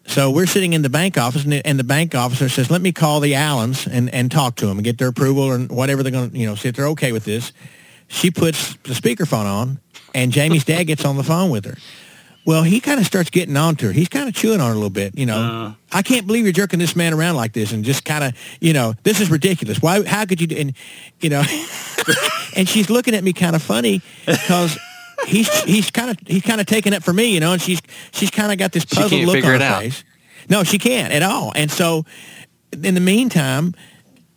So we're sitting in the bank office, and the, and the bank officer says, "Let me call the Allens and, and talk to them and get their approval and whatever they're going to, you know, see if they're okay with this." She puts the speakerphone on, and Jamie's dad gets on the phone with her. Well, he kind of starts getting on to her. He's kind of chewing on her a little bit. You know, uh. I can't believe you're jerking this man around like this, and just kind of, you know, this is ridiculous. Why? How could you? Do, and you know, and she's looking at me kind of funny because he's he's kind of he's kind of taking it for me, you know, and she's she's kind of got this puzzled look on her out. face. No, she can't at all. And so in the meantime,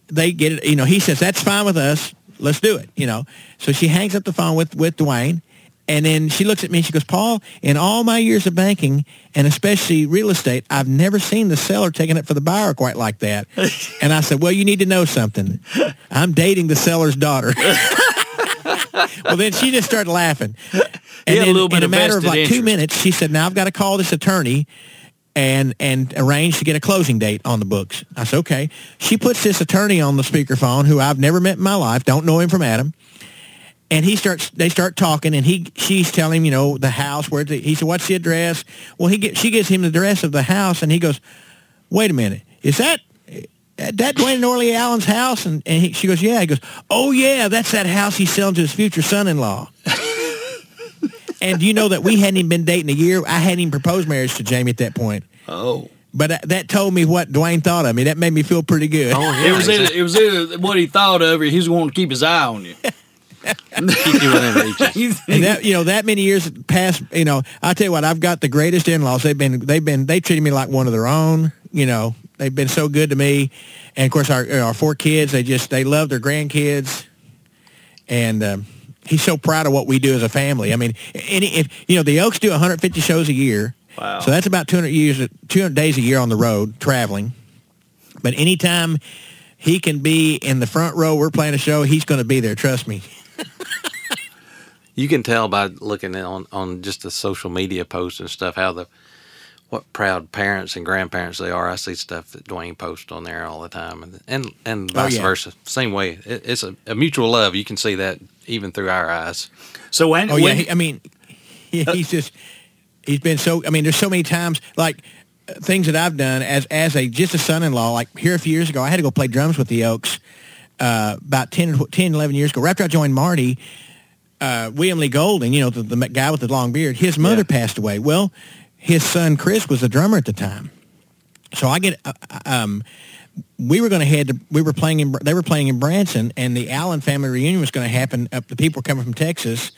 they get it. You know, he says that's fine with us. Let's do it. You know, so she hangs up the phone with with Duane, and then she looks at me and she goes, Paul, in all my years of banking and especially real estate, I've never seen the seller taking it for the buyer quite like that. and I said, well, you need to know something. I'm dating the seller's daughter. well, then she just started laughing. And had a little bit in a matter of like two minutes, she said, now I've got to call this attorney and and arrange to get a closing date on the books. I said, okay. She puts this attorney on the speakerphone who I've never met in my life, don't know him from Adam. And he starts, they start talking, and he, she's telling him, you know, the house where the, he said, "What's the address?" Well, he get, she gives him the address of the house, and he goes, "Wait a minute, is that that Duane and Norah Lee Allen's house?" And, and he, she goes, "Yeah." He goes, "Oh yeah, that's that house he's selling to his future son-in-law." and do you know that we hadn't even been dating a year? I hadn't even proposed marriage to Jamie at that point. Oh. But that, that told me what Duane thought of me. That made me feel pretty good. Oh, It was either, it was either what he thought of or he was wanting to keep his eye on you. Keep you within. And that you know that many years past, you know, I tell you what, I've got the greatest in-laws. They've been they've been they treated me like one of their own. You know, they've been so good to me, and of course our our four kids, they just they love their grandkids, and um, he's so proud of what we do as a family. I mean, any if you know the Oaks do 150 shows a year, Wow. so that's about 200 years 200 days a year on the road traveling. But anytime he can be in the front row, we're playing a show, he's going to be there. Trust me. You can tell by looking on on just the social media posts and stuff how the what proud parents and grandparents they are. I see stuff that Duane posts on there all the time, and and, and Oh, vice yeah. versa. Same way, it, it's a, a mutual love. You can see that even through our eyes. So when, Oh yeah, when he, I mean, he, he's just he's been so. I mean, there's so many times like uh, things that I've done as as a just a son-in-law. Like here a few years ago, I had to go play drums with the Oaks. Uh, about 10, 10, 11 years ago, right after I joined Marty, uh, William Lee Golden, you know, the, the guy with the long beard, his mother passed away. Well, his son Chris was the drummer at the time. So I get, uh, um, we were going to head to, we were playing in, they were playing in Branson and the Allen family reunion was going to happen up, the people were coming from Texas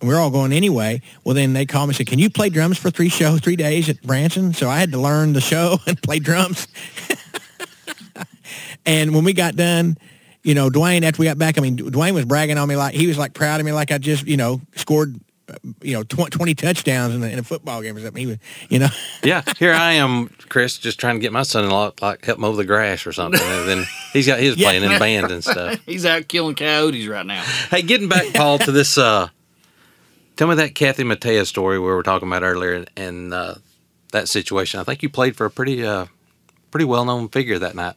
and we are all going anyway. Well, then they called me and said, can you play drums for three shows, three days at Branson? So I had to learn the show and play drums. and when we got done, you know, Duane, after we got back, I mean, Duane was bragging on me like, he was like proud of me like I just, you know, scored, uh, you know, tw- 20 touchdowns in a, in a football game or something. He was, you know. Yeah, here I am, Chris, just trying to get my son-in-law like help mow the grass or something, and then he's got his Yeah. playing in a band and stuff. he's out killing coyotes right now. Hey, getting back, Paul, to this. Uh, tell me that Kathy Mattea story we were talking about earlier, and uh, that situation. I think you played for a pretty, uh, pretty well-known figure that night.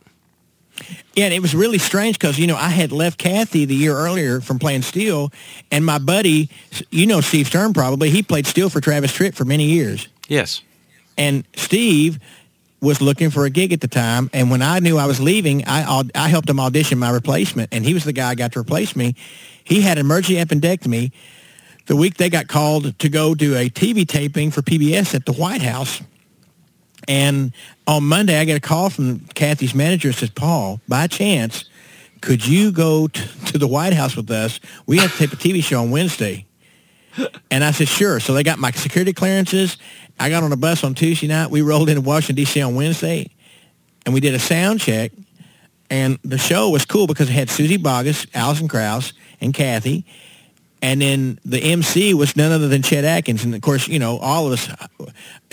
Yeah, and it was really strange because you know I had left Kathy the year earlier from playing steel, and my buddy, you know Steve Stern probably, he played steel for Travis Tritt for many years, Yes. and Steve was looking for a gig at the time, and when I knew I was leaving, I I helped him audition my replacement, and he was the guy I got to replace me. He had emergency appendectomy. The week they got called to go do a TV taping for PBS at the White House. And on Monday, I get a call from Kathy's manager. Says, Paul, by chance, could you go t- to the White House with us? We have to tape a TV show on Wednesday. And I said, sure. So they got my security clearances. I got on a bus on Tuesday night. We rolled into Washington, D.C. on Wednesday. And we did a sound check. And the show was cool because it had Suzy Bogguss, Alison Krauss, and Kathy. And then the MC was none other than Chet Atkins. And of course, you know, all of us,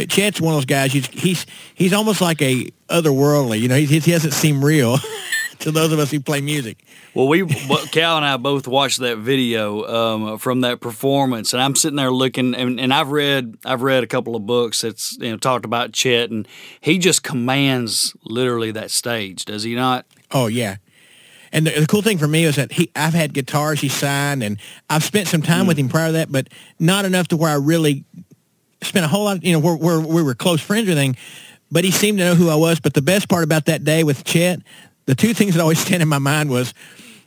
Chet's one of those guys, he's, he's, he's almost like a otherworldly, you know, he, he doesn't seem real to those of us who play music. Well, we Cal and I both watched that video um, from that performance, and I'm sitting there looking, and, and I've read I've read a couple of books that's you know talked about Chet, and he just commands literally that stage, does he not? Oh yeah. And the, the cool thing for me is that he, I've had guitars he signed, and I've spent some time with him prior to that, but not enough to where I really spent a whole lot. You know, where, where we were close friends or anything. But he seemed to know who I was. But the best part about that day with Chet, the two things that always stand in my mind was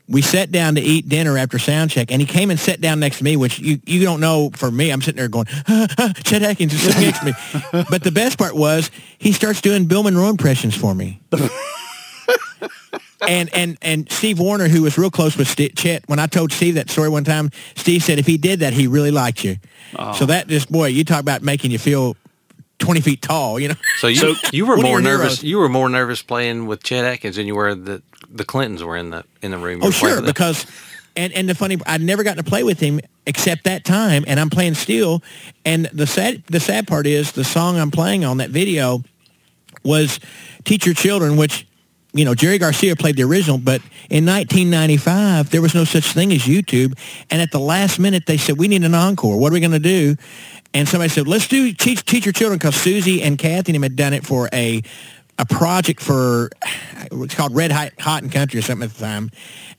we sat down to eat dinner after sound check, and he came and sat down next to me, which you, you don't know for me. I'm sitting there going, ah, ah, Chet Atkins is sitting next to me. But the best part was he starts doing Bill Monroe impressions for me. And and and Steve Wariner, who was real close with St- Chet, when I told Steve that story one time, Steve said if he did that, he really liked you. Oh. So that just boy, you talk about making you feel twenty feet tall. You know. So you you were more nervous. heroes. You were more nervous playing with Chet Atkins than you were that the Clintons were in the in the room. You Oh sure, because and and the funny I'd never gotten to play with him except that time, and I'm playing steel. And the sad the sad part is the song I'm playing on that video was "Teach Your Children," which you know Jerry Garcia played the original, but in 1995 there was no such thing as YouTube. And at the last minute they said we need an encore. What are we going to do? And somebody said let's do teach teach your children because Susie and Kathy and him had done it for a a project for it's called Red Hot, Hot and Country or something at the time,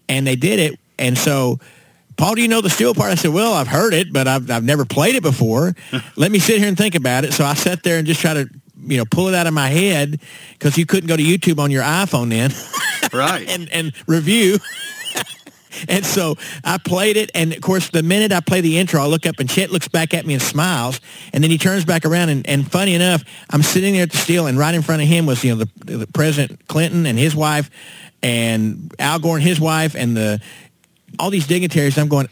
and they did it. And so, Paul, do you know the steel part? I said, well, I've heard it, but I've I've never played it before. Let me sit here and think about it. So I sat there and just try to you know pull it out of my head because you couldn't go to YouTube on your iPhone then Right. and and review. And so I played it, and of course, the minute I play the intro, I look up, and Chet looks back at me and smiles, and then he turns back around, and, and funny enough, I'm sitting there at the steel, and right in front of him was you know the, the President Clinton and his wife, and Al Gore and his wife, and the all these dignitaries. I'm going,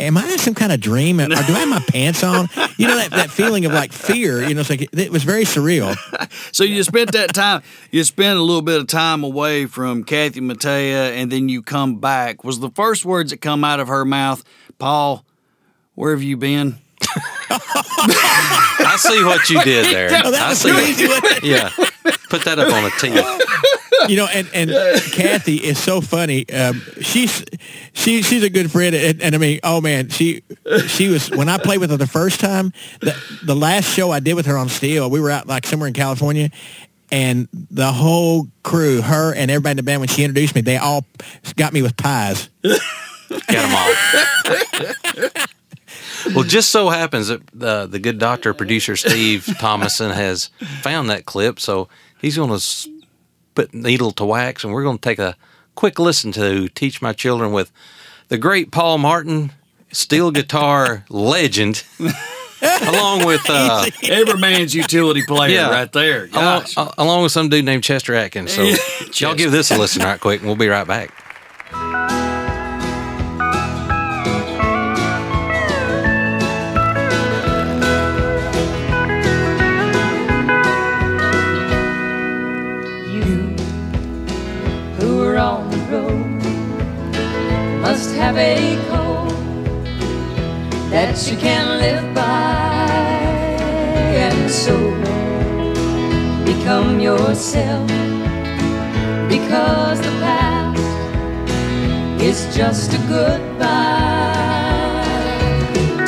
am I in some kind of dream, or do I have my pants on? You know that, that feeling of like fear. You know, it's like it was very surreal. So you spent that time. You spent a little bit of time away from Kathy Mattea, and then you come back. Was the first words that come out of her mouth, Paul? Where have you been? I see what you did there. Oh, that I was see. what- yeah, put that up on a tee. you know, and and Kathy is so funny. Um, she's she she's a good friend, and, and I mean, oh man, she she was when I played with her the first time. The the last show I did with her on Steel, we were out like somewhere in California. And the whole crew, her and everybody in the band, when she introduced me, they all got me with pies. Got them all. well, just so happens that uh, the good doctor producer Steve Thomason has found that clip, so he's going to put needle to wax, and we're going to take a quick listen to "Teach My Children" with the great Paul Martin, steel guitar legend, along with uh, Every man's utility player Yeah. right there. along, uh, along with some dude named Chester Atkins. So y'all give this a listen right quick, and we'll be right back. Must have a code that you can live by and so become yourself because the past is just a goodbye.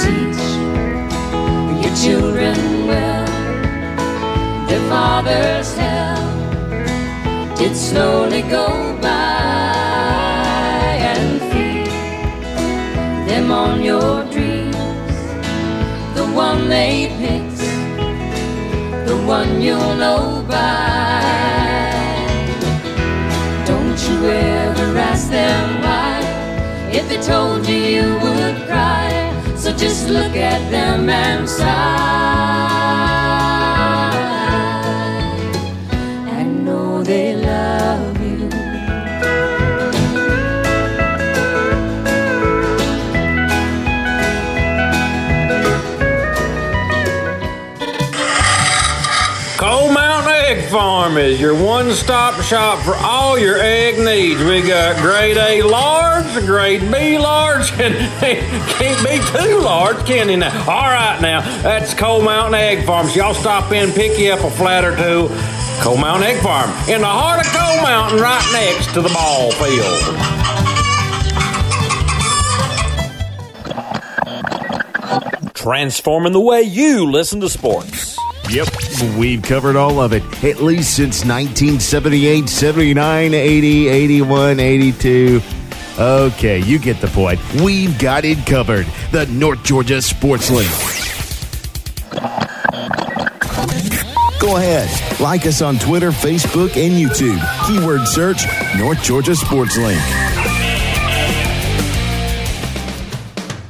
Teach your children well their father's hell did slowly go by the one you'll know by. Don't you ever ask them why. If they told you, you would cry. So just look at them and sigh. Farm is your one-stop shop for all your egg needs. We got grade A large, grade B large, and can't be too large, can you now? All right now, that's Coal Mountain Egg Farms. Y'all stop in, pick you up a flat or two. Coal Mountain Egg Farm in the heart of Coal Mountain, right next to the ball field. Transforming the way you listen to sports. Yep, we've covered all of it, at least since 1978, 79, 80, 81, 82. Okay, you get the point. We've got it covered. The North Georgia Sports Link. Go ahead, like us on Twitter, Facebook, and YouTube. Keyword search North Georgia Sports Link.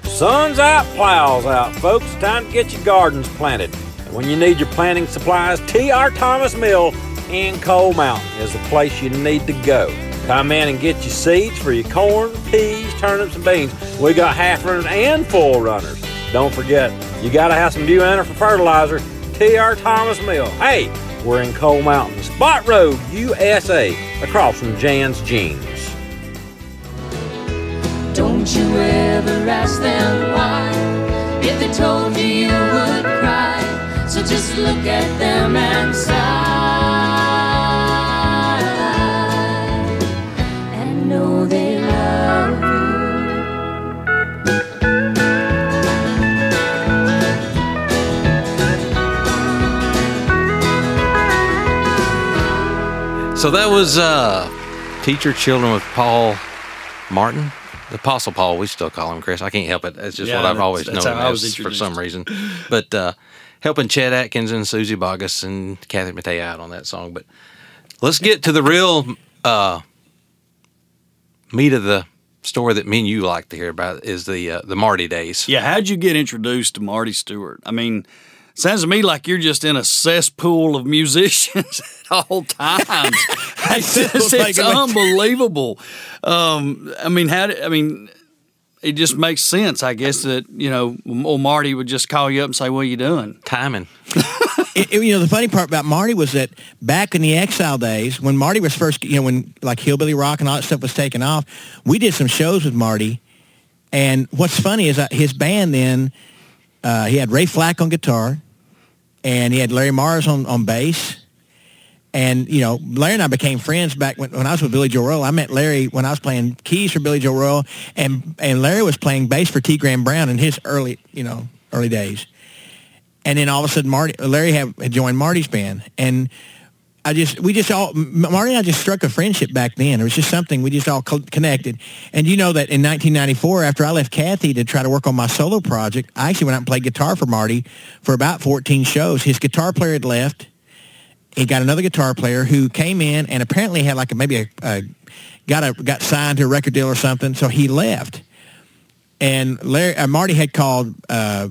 Sun's out, plows out, folks. Time to get your gardens planted. When you need your planting supplies, T.R. Thomas Mill in Coal Mountain is the place you need to go. Come in and get your seeds for your corn, peas, turnips, and beans. We got half runners and full runners. Don't forget, you got to have some new enter for fertilizer. T.R. Thomas Mill. Hey, we're in Coal Mountain, Spot Road, USA, across from Jan's Jeans. Don't you ever ask them why. If they told you, you would cry. So just look at them and sigh. And know they love you. So that was uh, Teach Your Children with Paul Martin. The Apostle Paul, we still call him Chris. I can't help it. That's just Yeah, what I've always known him as for some reason. But uh, helping Chet Atkins and Suzy Bogguss and Kathy Mattea out on that song. But let's get to the real uh, meat of the story that me and you like to hear about is the uh, the Marty days. Yeah, how'd you get introduced to Marty Stuart? I mean, sounds to me like you're just in a cesspool of musicians at all times. it's it's unbelievable. Um, I mean, how? I mean, it just makes sense, I guess, that you know, old Marty would just call you up and say, "What are you doing?" Timing. It- it- you know, the funny part about Marty was that back in the Exile days, when Marty was first, you know, when like Hillbilly Rock and all that stuff was taking off, we did some shows with Marty. And what's funny is that his band then, uh, he had Ray Flacke on guitar, and he had Larry Marrs on, on bass. And, you know, Larry and I became friends back when, when I was with Billy Joe Royal. I met Larry when I was playing keys for Billy Joe Royal, and, and Larry was playing bass for T. Graham Brown in his early, you know, early days. And then all of a sudden, Marty, Larry had, had joined Marty's band, and I just, we just all, Marty and I just struck a friendship back then. It was just something we just all co- connected. And you know that in 1994, after I left Kathy to try to work on my solo project, I actually went out and played guitar for Marty for about 14 shows. His guitar player had left. He got another guitar player who came in and apparently had like a, maybe a, a got a got signed to a record deal or something. So he left. And Larry, uh, Marty had called uh,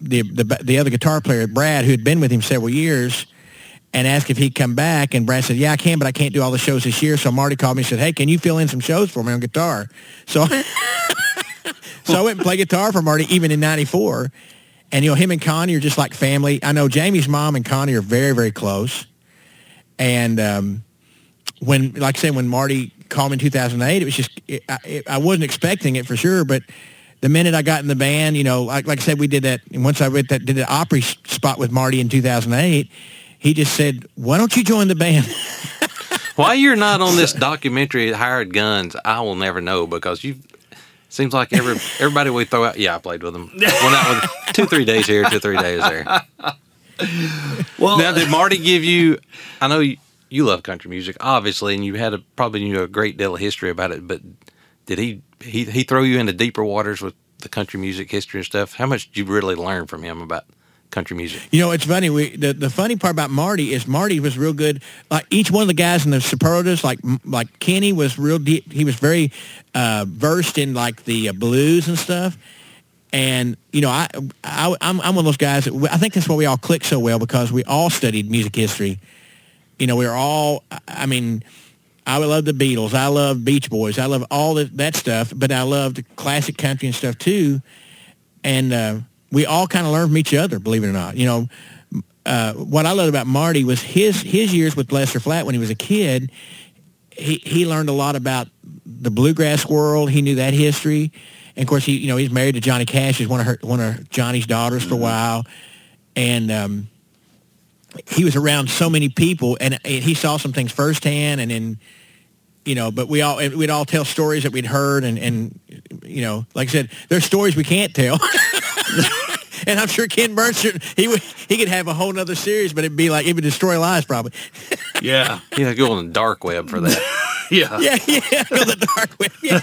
the, the the other guitar player, Brad, who had been with him several years, and asked if he'd come back. And Brad said, "Yeah, I can, but I can't do all the shows this year." So Marty called me and said, "Hey, can you fill in some shows for me on guitar?" So, so I went and played guitar for Marty even in '94. And you know, him and Connie are just like family. I know Jamie's mom and Connie are very, very close. And um, when, like I said, when Marty called me in 2008, it was just it, I, it, I wasn't expecting it for sure, but the minute I got in the band, you know, like, like I said, we did that. And once I went that did the Opry spot with Marty in 2008, he just said, "Why don't you join the band?" Why you're not on this documentary, Hired Guns, I will never know because you. Seems like every everybody we throw out. Yeah, I played with them. Went out with two, three days here, two, three days there. Well, Now, did Marty give you? I know you, you love country music, obviously, and you had a, probably knew a great deal of history about it. But did he he he throw you into deeper waters with the country music history and stuff? How much did you really learn from him about country music? You know, it's funny. We the, the funny part about Marty is Marty was real good. Like each one of the guys in the Superlatives, like like Kenny was real deep. He was very uh, versed in like the uh, blues and stuff. And you know, I, I I'm I'm one of those guys. That, I think that's why we all click so well because we all studied music history. You know, we are all. I mean. I love the Beatles. I love Beach Boys. I love all that, that stuff, but I loved classic country and stuff too. And uh, we all kind of learned from each other, believe it or not. You know, uh, what I loved about Marty was his his years with Lester Flatt when he was a kid. He he learned a lot about the bluegrass world. He knew that history, and of course he you know he's married to Johnny Cash. He's one of her one of Johnny's daughters for a while, and um, he was around so many people, and he saw some things firsthand, and then you know, but we all we'd all tell stories that we'd heard, and and you know, like I said, there's stories we can't tell. and I'm sure Ken Burns he would he could have a whole nother series, but it'd be like it would destroy lives probably. yeah, You have go on the dark web for that. yeah, yeah, yeah, go the dark web. Yeah.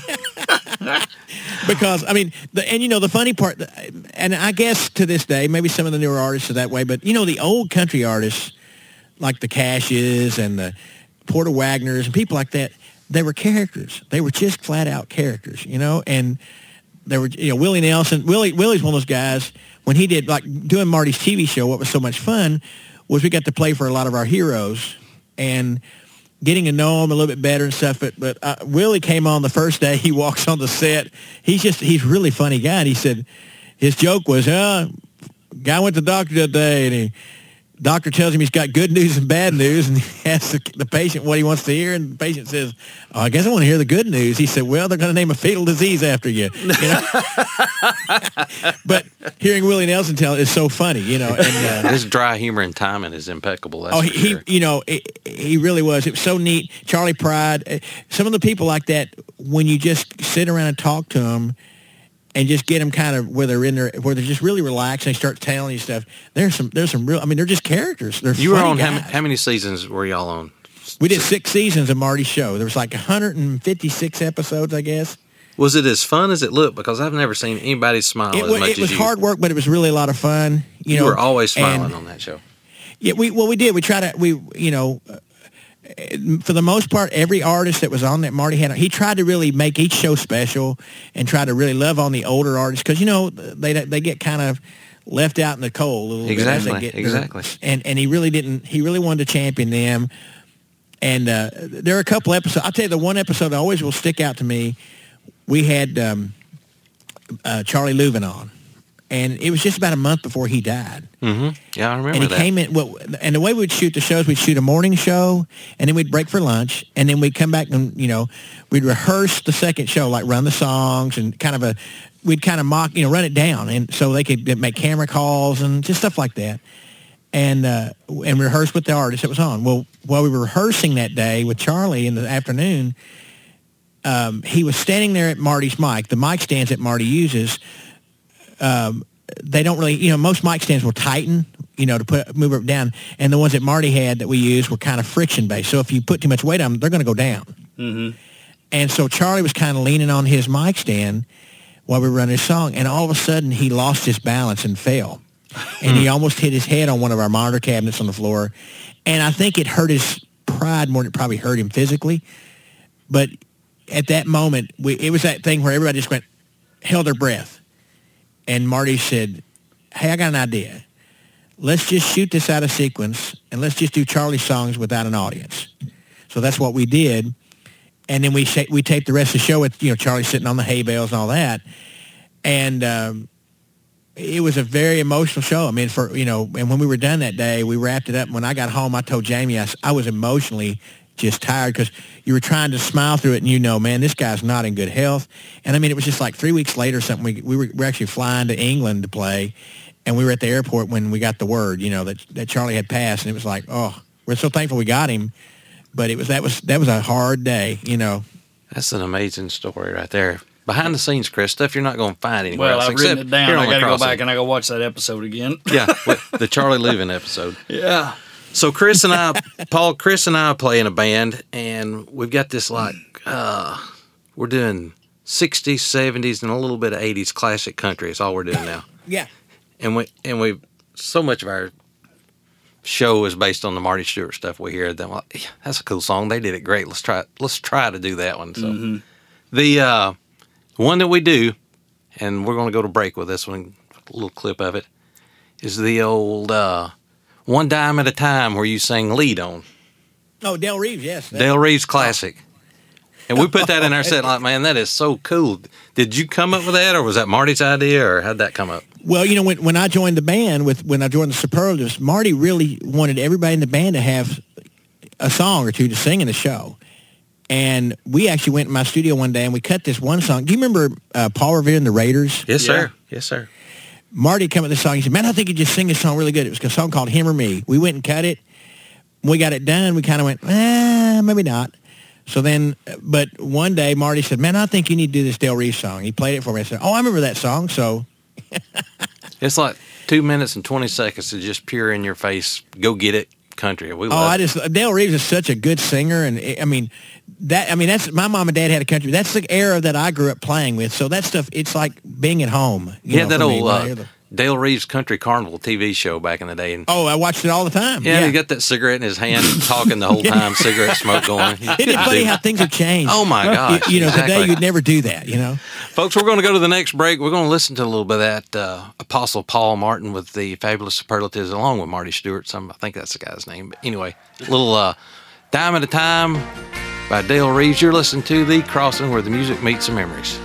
Because I mean, the, and you know the funny part, and I guess to this day, maybe some of the newer artists are that way, but you know the old country artists like the Cashes and the Porter Wagoners and people like that, they were characters. They were just flat out characters, you know, and there were, you know, Willie Nelson. Willie Willie's one of those guys. When he did like doing Marty's TV show, what was so much fun was we got to play for a lot of our heroes and getting to know him a little bit better and stuff. But but uh, Willie came on the first day. He walks on the set. He's just he's a really funny guy. And he said his joke was, "Uh, guy went to the doctor today and he." Doctor tells him he's got good news and bad news, and he asks the, the patient what he wants to hear, and the patient says, oh, "I guess I want to hear the good news." He said, "Well, they're going to name a fatal disease after you." you know? but hearing Willie Nelson tell it is so funny, you know. And, uh, His dry humor and timing is impeccable. That's oh, he, sure. he, you know, it, he really was. It was so neat. Charley Pride. uh, Some of the people like that, when you just sit around and talk to them, and just get them kind of where they're in there, where they're just really relaxed and they start telling you stuff. There's some, there's some real. I mean, they're just characters. They're you were on how, how many seasons were y'all on? We did six seasons of Marty's show. There was like 156 episodes, I guess. Was it as fun as it looked? Because I've never seen anybody smile It, as wa- much it was hard work, but it was really a lot of fun. You, You know, were always smiling and- on that show. Yeah, we well we did. We tried to we you know. For the most part, every artist that was on that Marty had, he tried to really make each show special and try to really love on the older artists because you know they they get kind of left out in the cold a little bit. as they Exactly, get exactly. and and he really didn't. He really wanted to champion them. And uh, there are a couple episodes. I'll tell you the one episode that always will stick out to me. We had um, uh, Charlie Louvin on, and it was just about a month before he died. hmm Yeah, I remember And he that. came in. Well, and the way we'd shoot the shows, we'd shoot a morning show, and then we'd break for lunch, and then we'd come back and you know, we'd rehearse the second show, like run the songs and kind of a, we'd kind of mock, you know, run it down, and so they could make camera calls and just stuff like that, and uh, and rehearse with the artist that was on. Well, while we were rehearsing that day with Charlie in the afternoon, um, he was standing there at Marty's mic, the mic stands that Marty uses um, they don't really, you know, most mic stands will tighten, you know, to put move it down, and the ones that Marty had that we used were kind of friction based. So if you put too much weight on them, they're going to go down. Mm-hmm. And so Charlie was kind of leaning on his mic stand while we were running his song, and all of a sudden he lost his balance and fell, and he almost hit his head on one of our monitor cabinets on the floor, and I think it hurt his pride more than it probably hurt him physically, but at that moment, we, it was that thing where everybody just went, held their breath. And Marty said, hey, I got an idea. Let's just shoot this out of sequence and let's just do Charlie songs without an audience. So that's what we did. And then we sh- we taped the rest of the show with, you know, Charlie sitting on the hay bales and all that. And um, it was a very emotional show. I mean, for, you know, and when we were done that day, we wrapped it up. When I got home, I told Jamie I, I was emotionally just tired because you were trying to smile through it and you know, man, this guy's not in good health. And I mean, it was just like three weeks later or something. We, we were, we were actually flying to England to play and we were at the airport when we got the word, you know, that, that Charlie had passed. And it was like, oh, we're so thankful we got him. But it was, that was, that was a hard day, you know. That's an amazing story right there. Behind the scenes, Chris, stuff you're not going to find anywhere Well, else. I've written except it down. here I on got to go back and I go watch that episode again. yeah, the Charlie Louvin episode. yeah. So Chris and I, Paul, Chris and I play in a band, and we've got this like uh, we're doing '60s, '70s, and a little bit of '80s classic country. It's all we're doing now. Yeah. and we and we so much of our show is based on the Marty Stuart stuff we hear. Then like, yeah, that's a cool song. They did it great. Let's try. Let's try to do that one. So the uh, one that we do, and we're going to go to break with this one. A little clip of it is the old uh, "One Dime at a Time" where you sing lead on Oh, Del Reeves, yes. That- Del Reeves classic. And we put that in our set like, man, that is so cool. Did you come up with that, or was that Marty's idea, or how'd that come up? Well, you know, when, when I joined the band, with when I joined the Superlatives, Marty really wanted everybody in the band to have a song or two to sing in the show. And we actually went in my studio one day and we cut this one song. Do you remember uh, Paul Revere and the Raiders? Yes, Yeah. sir. Yes, sir. Marty come up with this song. He said, man, I think you just sing this song really good. It was a song called Him or Me. We went and cut it. We got it done, we kind of went, eh, maybe not. So then, but one day Marty said, man, I think you need to do this Del Reeves song. He played it for me. I said, oh, I remember that song. So It's like two minutes and 20 seconds of just pure in your face, go get it country. We Oh, I it. just Del Reeves is such a good singer, and I mean that. I mean that's my mom and dad had a country. That's the era that I grew up playing with. So that stuff, it's like being at home. you had know, that for me old uh, Del Reeves Country Carnival TV show back in the day. And oh, I watched it all the time. yeah, Yeah, he got that cigarette in his hand, talking the whole time, cigarette smoke going. Isn't it funny how things have changed? Oh my gosh! You, you know, exactly. today you'd never do that. You know. Folks, we're going to go to the next break. We're going to listen to a little bit of that uh, Apostle Paul Martin with the fabulous superlatives, along with Marty Stuart. Some, I think that's the guy's name. But anyway, a little uh, dime at a time by Del Reeves. You're listening to the Crossing, where the music meets the memories.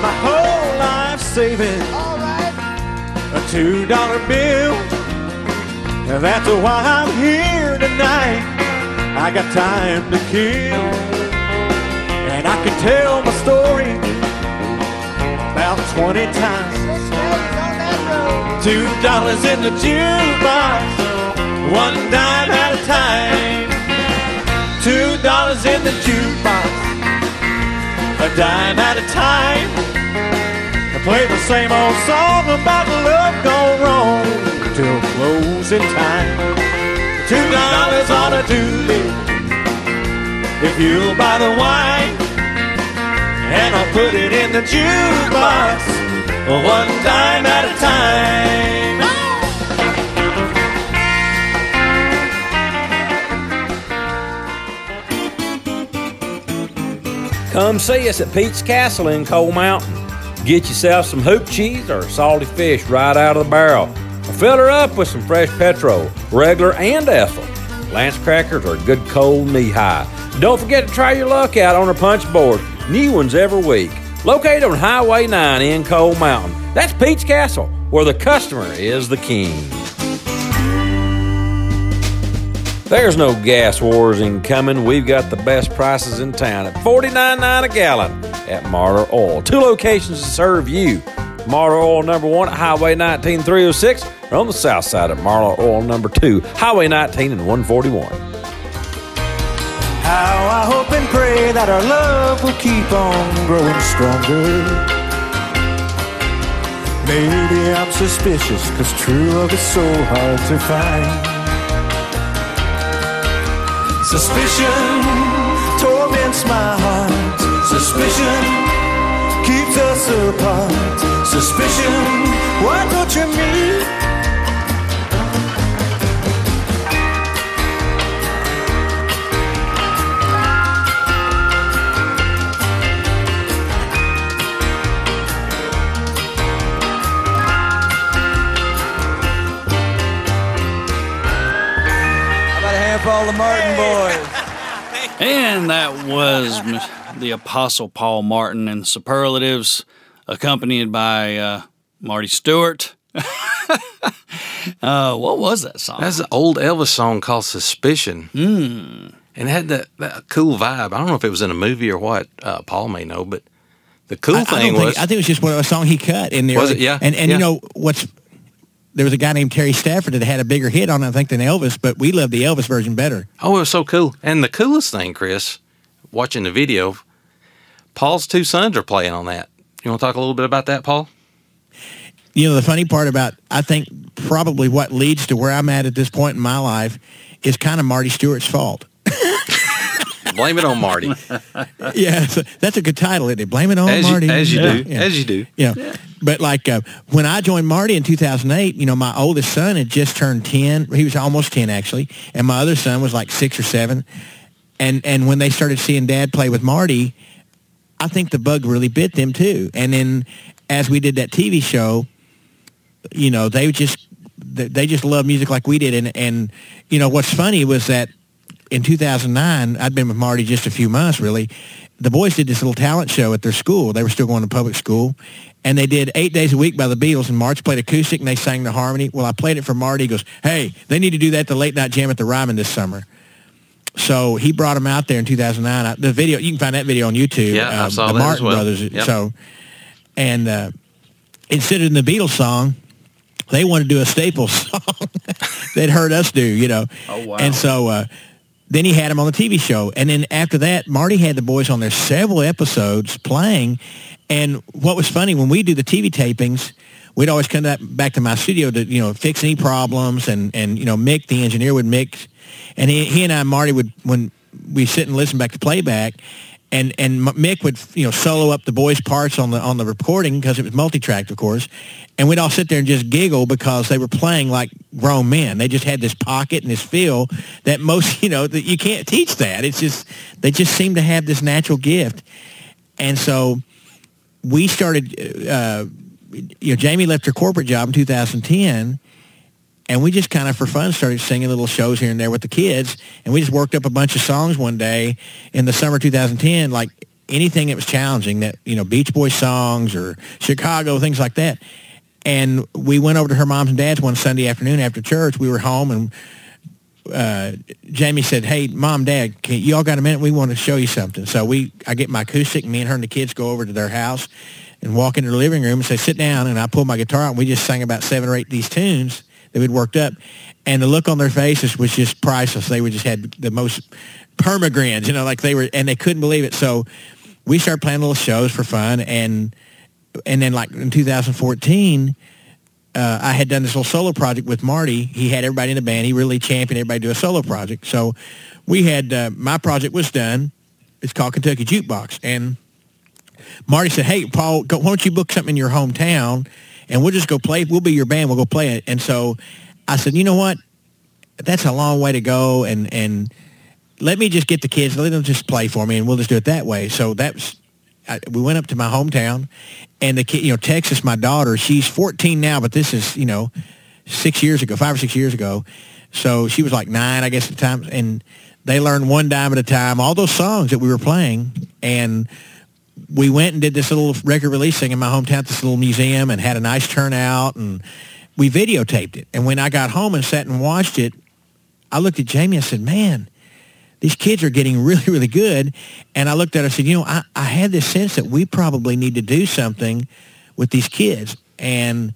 My whole life saving. Two dollar bill. And that's why I'm here tonight. I got time to kill. And I can tell my story about 20 times. Two dollars in the jukebox, one dime at a time. Two dollars in the jukebox, a dime at a time. Play the same old song about the love gone wrong till closing time. Two dollars on a doobie if you'll buy the wine, and I'll put it in the jukebox one dime at a time. Come see us at Pete's Castle in Coal Mountain. Get yourself some hoop cheese or salty fish right out of the barrel. Fill her up with some fresh petrol, regular and ethyl. Lance crackers are good cold knee high. Don't forget to try your luck out on our punch board. New ones every week. Located on Highway 9 in Coal Mountain. That's Pete's Castle, where the customer is the king. There's no gas wars incoming. We've got the best prices in town at $49.9 a gallon at Martyr Oil. Two locations to serve you. Martyr Oil number one at Highway 19 306, or on the south side at Martyr Oil number two, Highway 19 and 141. How I hope and pray that our love will keep on growing stronger. Maybe I'm suspicious, cause true love is so hard to find. Suspicion torments my heart. Suspicion keeps us apart. Suspicion, why don't you mean? All the Martin boys? And that was the Apostle Paul Martin and Superlatives, accompanied by uh, Marty Stuart. uh, what was that song? That's an old Elvis song called Suspicion. Mm. And it had that, that cool vibe. I don't know if it was in a movie or what. Uh, Paul may know, but the cool I, I thing don't was. think, I think it was just one of a song he cut in there. Was it? Yeah, And and yeah. you know what's there was a guy named Terry Stafford that had a bigger hit on it, I think, than Elvis, but we love the Elvis version better. Oh, it was so cool. And the coolest thing, Chris, watching the video, Paul's two sons are playing on that. You want to talk a little bit about that, Paul? You know, the funny part about I think probably what leads to where I'm at at this point in my life is kind of Marty Stuart's fault. Blame it on Marty. yeah, so that's a good title, isn't it? Blame it on As you- Marty. as you Yeah, do. yeah. As you do. Yeah. But like uh, when I joined Marty in 2008, you know, my oldest son had just turned 10. He was almost 10 actually, and my other son was like 6 or 7. And and when they started seeing dad play with Marty, I think the bug really bit them too. And then as we did that TV show, you know, they just they they just love music like we did and and you know what's funny was that in 2009, I'd been with Marty just a few months, really. The boys did this little talent show at their school. They were still going to public school. And they did eight days a week by the Beatles, and March played acoustic, and they sang the harmony. Well, I played it for Marty. He goes, hey, they need to do that at the late night jam at the Ryman this summer. So he brought them out there in 2009. I- The video, you can find that video on YouTube. Yeah, I um, saw the that as Martin well. Brothers. Yep. So, and uh, instead of the Beatles song, they wanted to do a Staples song they'd heard us do, you know. Oh, wow. And so uh, then he had them on the TV show. And then after that, Marty had the boys on there several episodes playing. And what was funny, when we do the TV tapings, we'd always come back, back to my studio to, you know, fix any problems. And, and you know, Mick, the engineer, would mix. And he, he and I, Marty, would, when we sit and listen back to playback, and and Mick would you know solo up the boys' parts on the on the recording because it was multi-tracked, of course, and we'd all sit there and just giggle because they were playing like grown men. They just had this pocket and this feel that most you know that you can't teach that. It's just they just seem to have this natural gift, and so we started. Uh, you know, Jamie left her corporate job in 2010 and we just kind of for fun started singing little shows here and there with the kids and we just worked up a bunch of songs one day in the summer 2010 like anything that was challenging that you know beach boy songs or chicago things like that And we went over to her mom's and dad's one Sunday afternoon after church. We were home and uh, Jamie said, "Hey, mom, dad, can, you all got a minute? We want to show you something." So we, I get my acoustic. and Me and her and the kids go over to their house and walk into the living room and say, "Sit down." And I pull my guitar out. and We just sang about seven or eight of these tunes that we'd worked up, and the look on their faces was just priceless. They were just had the most permagrins, you know, like they were, and they couldn't believe it. So we started playing little shows for fun, and and then like in 2014 uh, I had done this little solo project with Marty. He had everybody in the band. He really championed everybody to do a solo project. So we had uh, my project was done. It's called Kentucky Jukebox, and Marty said, "Hey, Paul, go, why don't you book something in your hometown, and we'll just go play. We'll be your band. We'll go play it." And so I said, "You know what? That's a long way to go, and and let me just get the kids. Let them just play for me, and we'll just do it that way." So that's I, we went up to my hometown, and the kid, you know, Texas, my daughter, she's 14 now, but this is, you know, six years ago, five or six years ago. So she was like nine, I guess, at the time, and they learned one dime at a time, all those songs that we were playing, and we went and did this little record release thing in my hometown, this little museum, and had a nice turnout, and we videotaped it. And when I got home and sat and watched it, I looked at Jamie and said, man, these kids are getting really, really good. And I looked at her and said, you know, I, I had this sense that we probably need to do something with these kids. And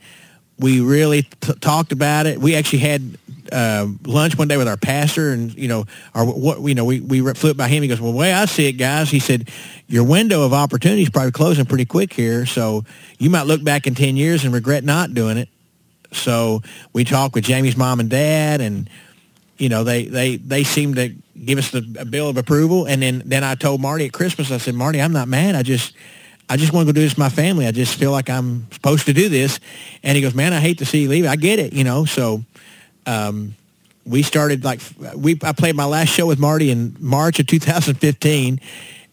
we really t- talked about it. We actually had uh, lunch one day with our pastor, and you know, our what you know, we we flew it by him. He goes, "Well, the way I see it, guys," he said, "Your window of opportunity is probably closing pretty quick here, so you might look back in ten years and regret not doing it." So we talked with Jamie's mom and dad, and you know, they they they seemed to give us the bill of approval. And then then I told Marty at Christmas, I said, Marty, I'm not mad. I just I just want to go do this with my family. I just feel like I'm supposed to do this. And he goes, man, I hate to see you leave. I get it, you know. So um, we started like we I played my last show with Marty in March of 2015.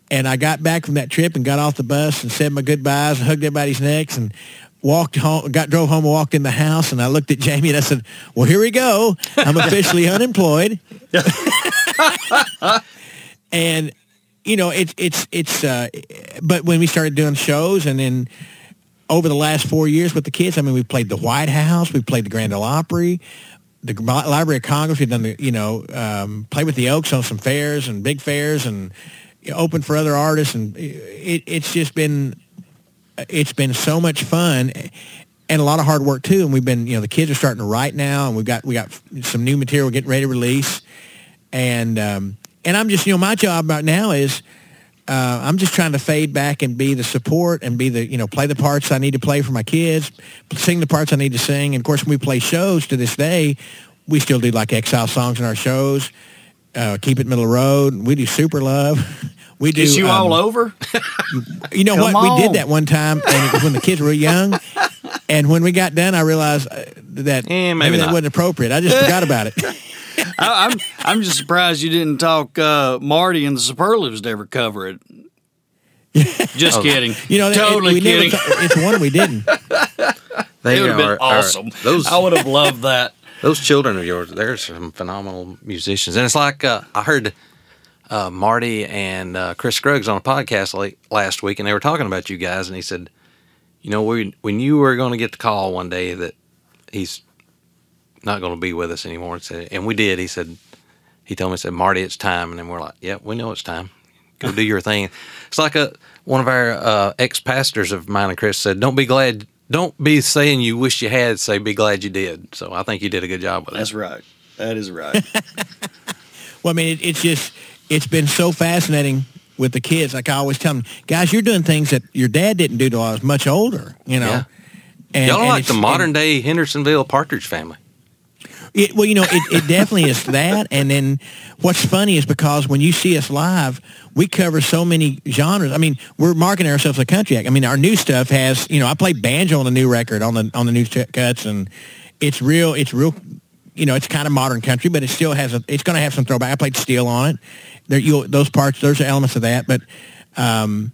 And I got back from that trip and got off the bus and said my goodbyes and hugged everybody's necks and walked home, got drove home and walked in the house. And I looked at Jamie and I said, well, here we go. I'm officially unemployed. and you know, it's it's it's. Uh, but when we started doing shows, and then over the last four years with the kids, I mean, we played the White House, we played the Grand Ole Opry, the Library of Congress. We've done the you know um, played with the Oaks on some fairs and big fairs, and opened for other artists, and it, it's just been it's been so much fun and a lot of hard work too. And we've been, you know, the kids are starting to write now, and we've got we got some new material getting ready to release, and um, and I'm just, you know, my job right now is. Uh, I'm just trying to fade back and be the support and be the, you know, play the parts I need to play for my kids, sing the parts I need to sing. And of course, when we play shows to this day, we still do like exile songs in our shows. Uh, Keep it middle of the road. We do Super Love. We do. Is you um, all over? You know what? We did that one time, and it was when the kids were young. And when we got done, I realized uh, that Eh, maybe maybe that wasn't appropriate. I just forgot about it. I, I'm I'm just surprised you didn't talk uh, Marty and the Superlatives to ever cover it. Just Oh. kidding. You know, totally we never kidding. ta- it's one we didn't. They it would have been are- are- awesome. those I would have loved that. those children of yours, they're some phenomenal musicians. And it's like uh, I heard uh, Marty and uh, Chris Scruggs on a podcast late, last week, and they were talking about you guys, and he said, you know, we we knew we were going to get the call one day that he's not going to be with us anymore, and, said, and we did. He said, he told me, he said, Marty, it's time, and then we're like, yeah, we know it's time. Go do your thing. It's like a one of our uh, ex pastors of mine and Chris said, don't be glad. Don't be saying you wish you had. Say, be glad you did. So I think you did a good job with that. That's right. That is right. Well, I mean, it, it's just it's been so fascinating with the kids. Like I always tell them, guys, you're doing things that your dad didn't do till I was much older. You know. Yeah. And, Y'all are and like the it's- modern day Hendersonville Partridge family. It, well, you know, it, it definitely is that. And then what's funny is because when you see us live, we cover so many genres. I mean, we're marketing ourselves as a country act. I mean, our new stuff has, you know, I play banjo on the new record on the on the new cuts, and it's real. It's real. You know, it's kind of modern country, but it still has a. It's going to have some throwback. I played steel on it. There, you those parts. There's elements of that, but. Um,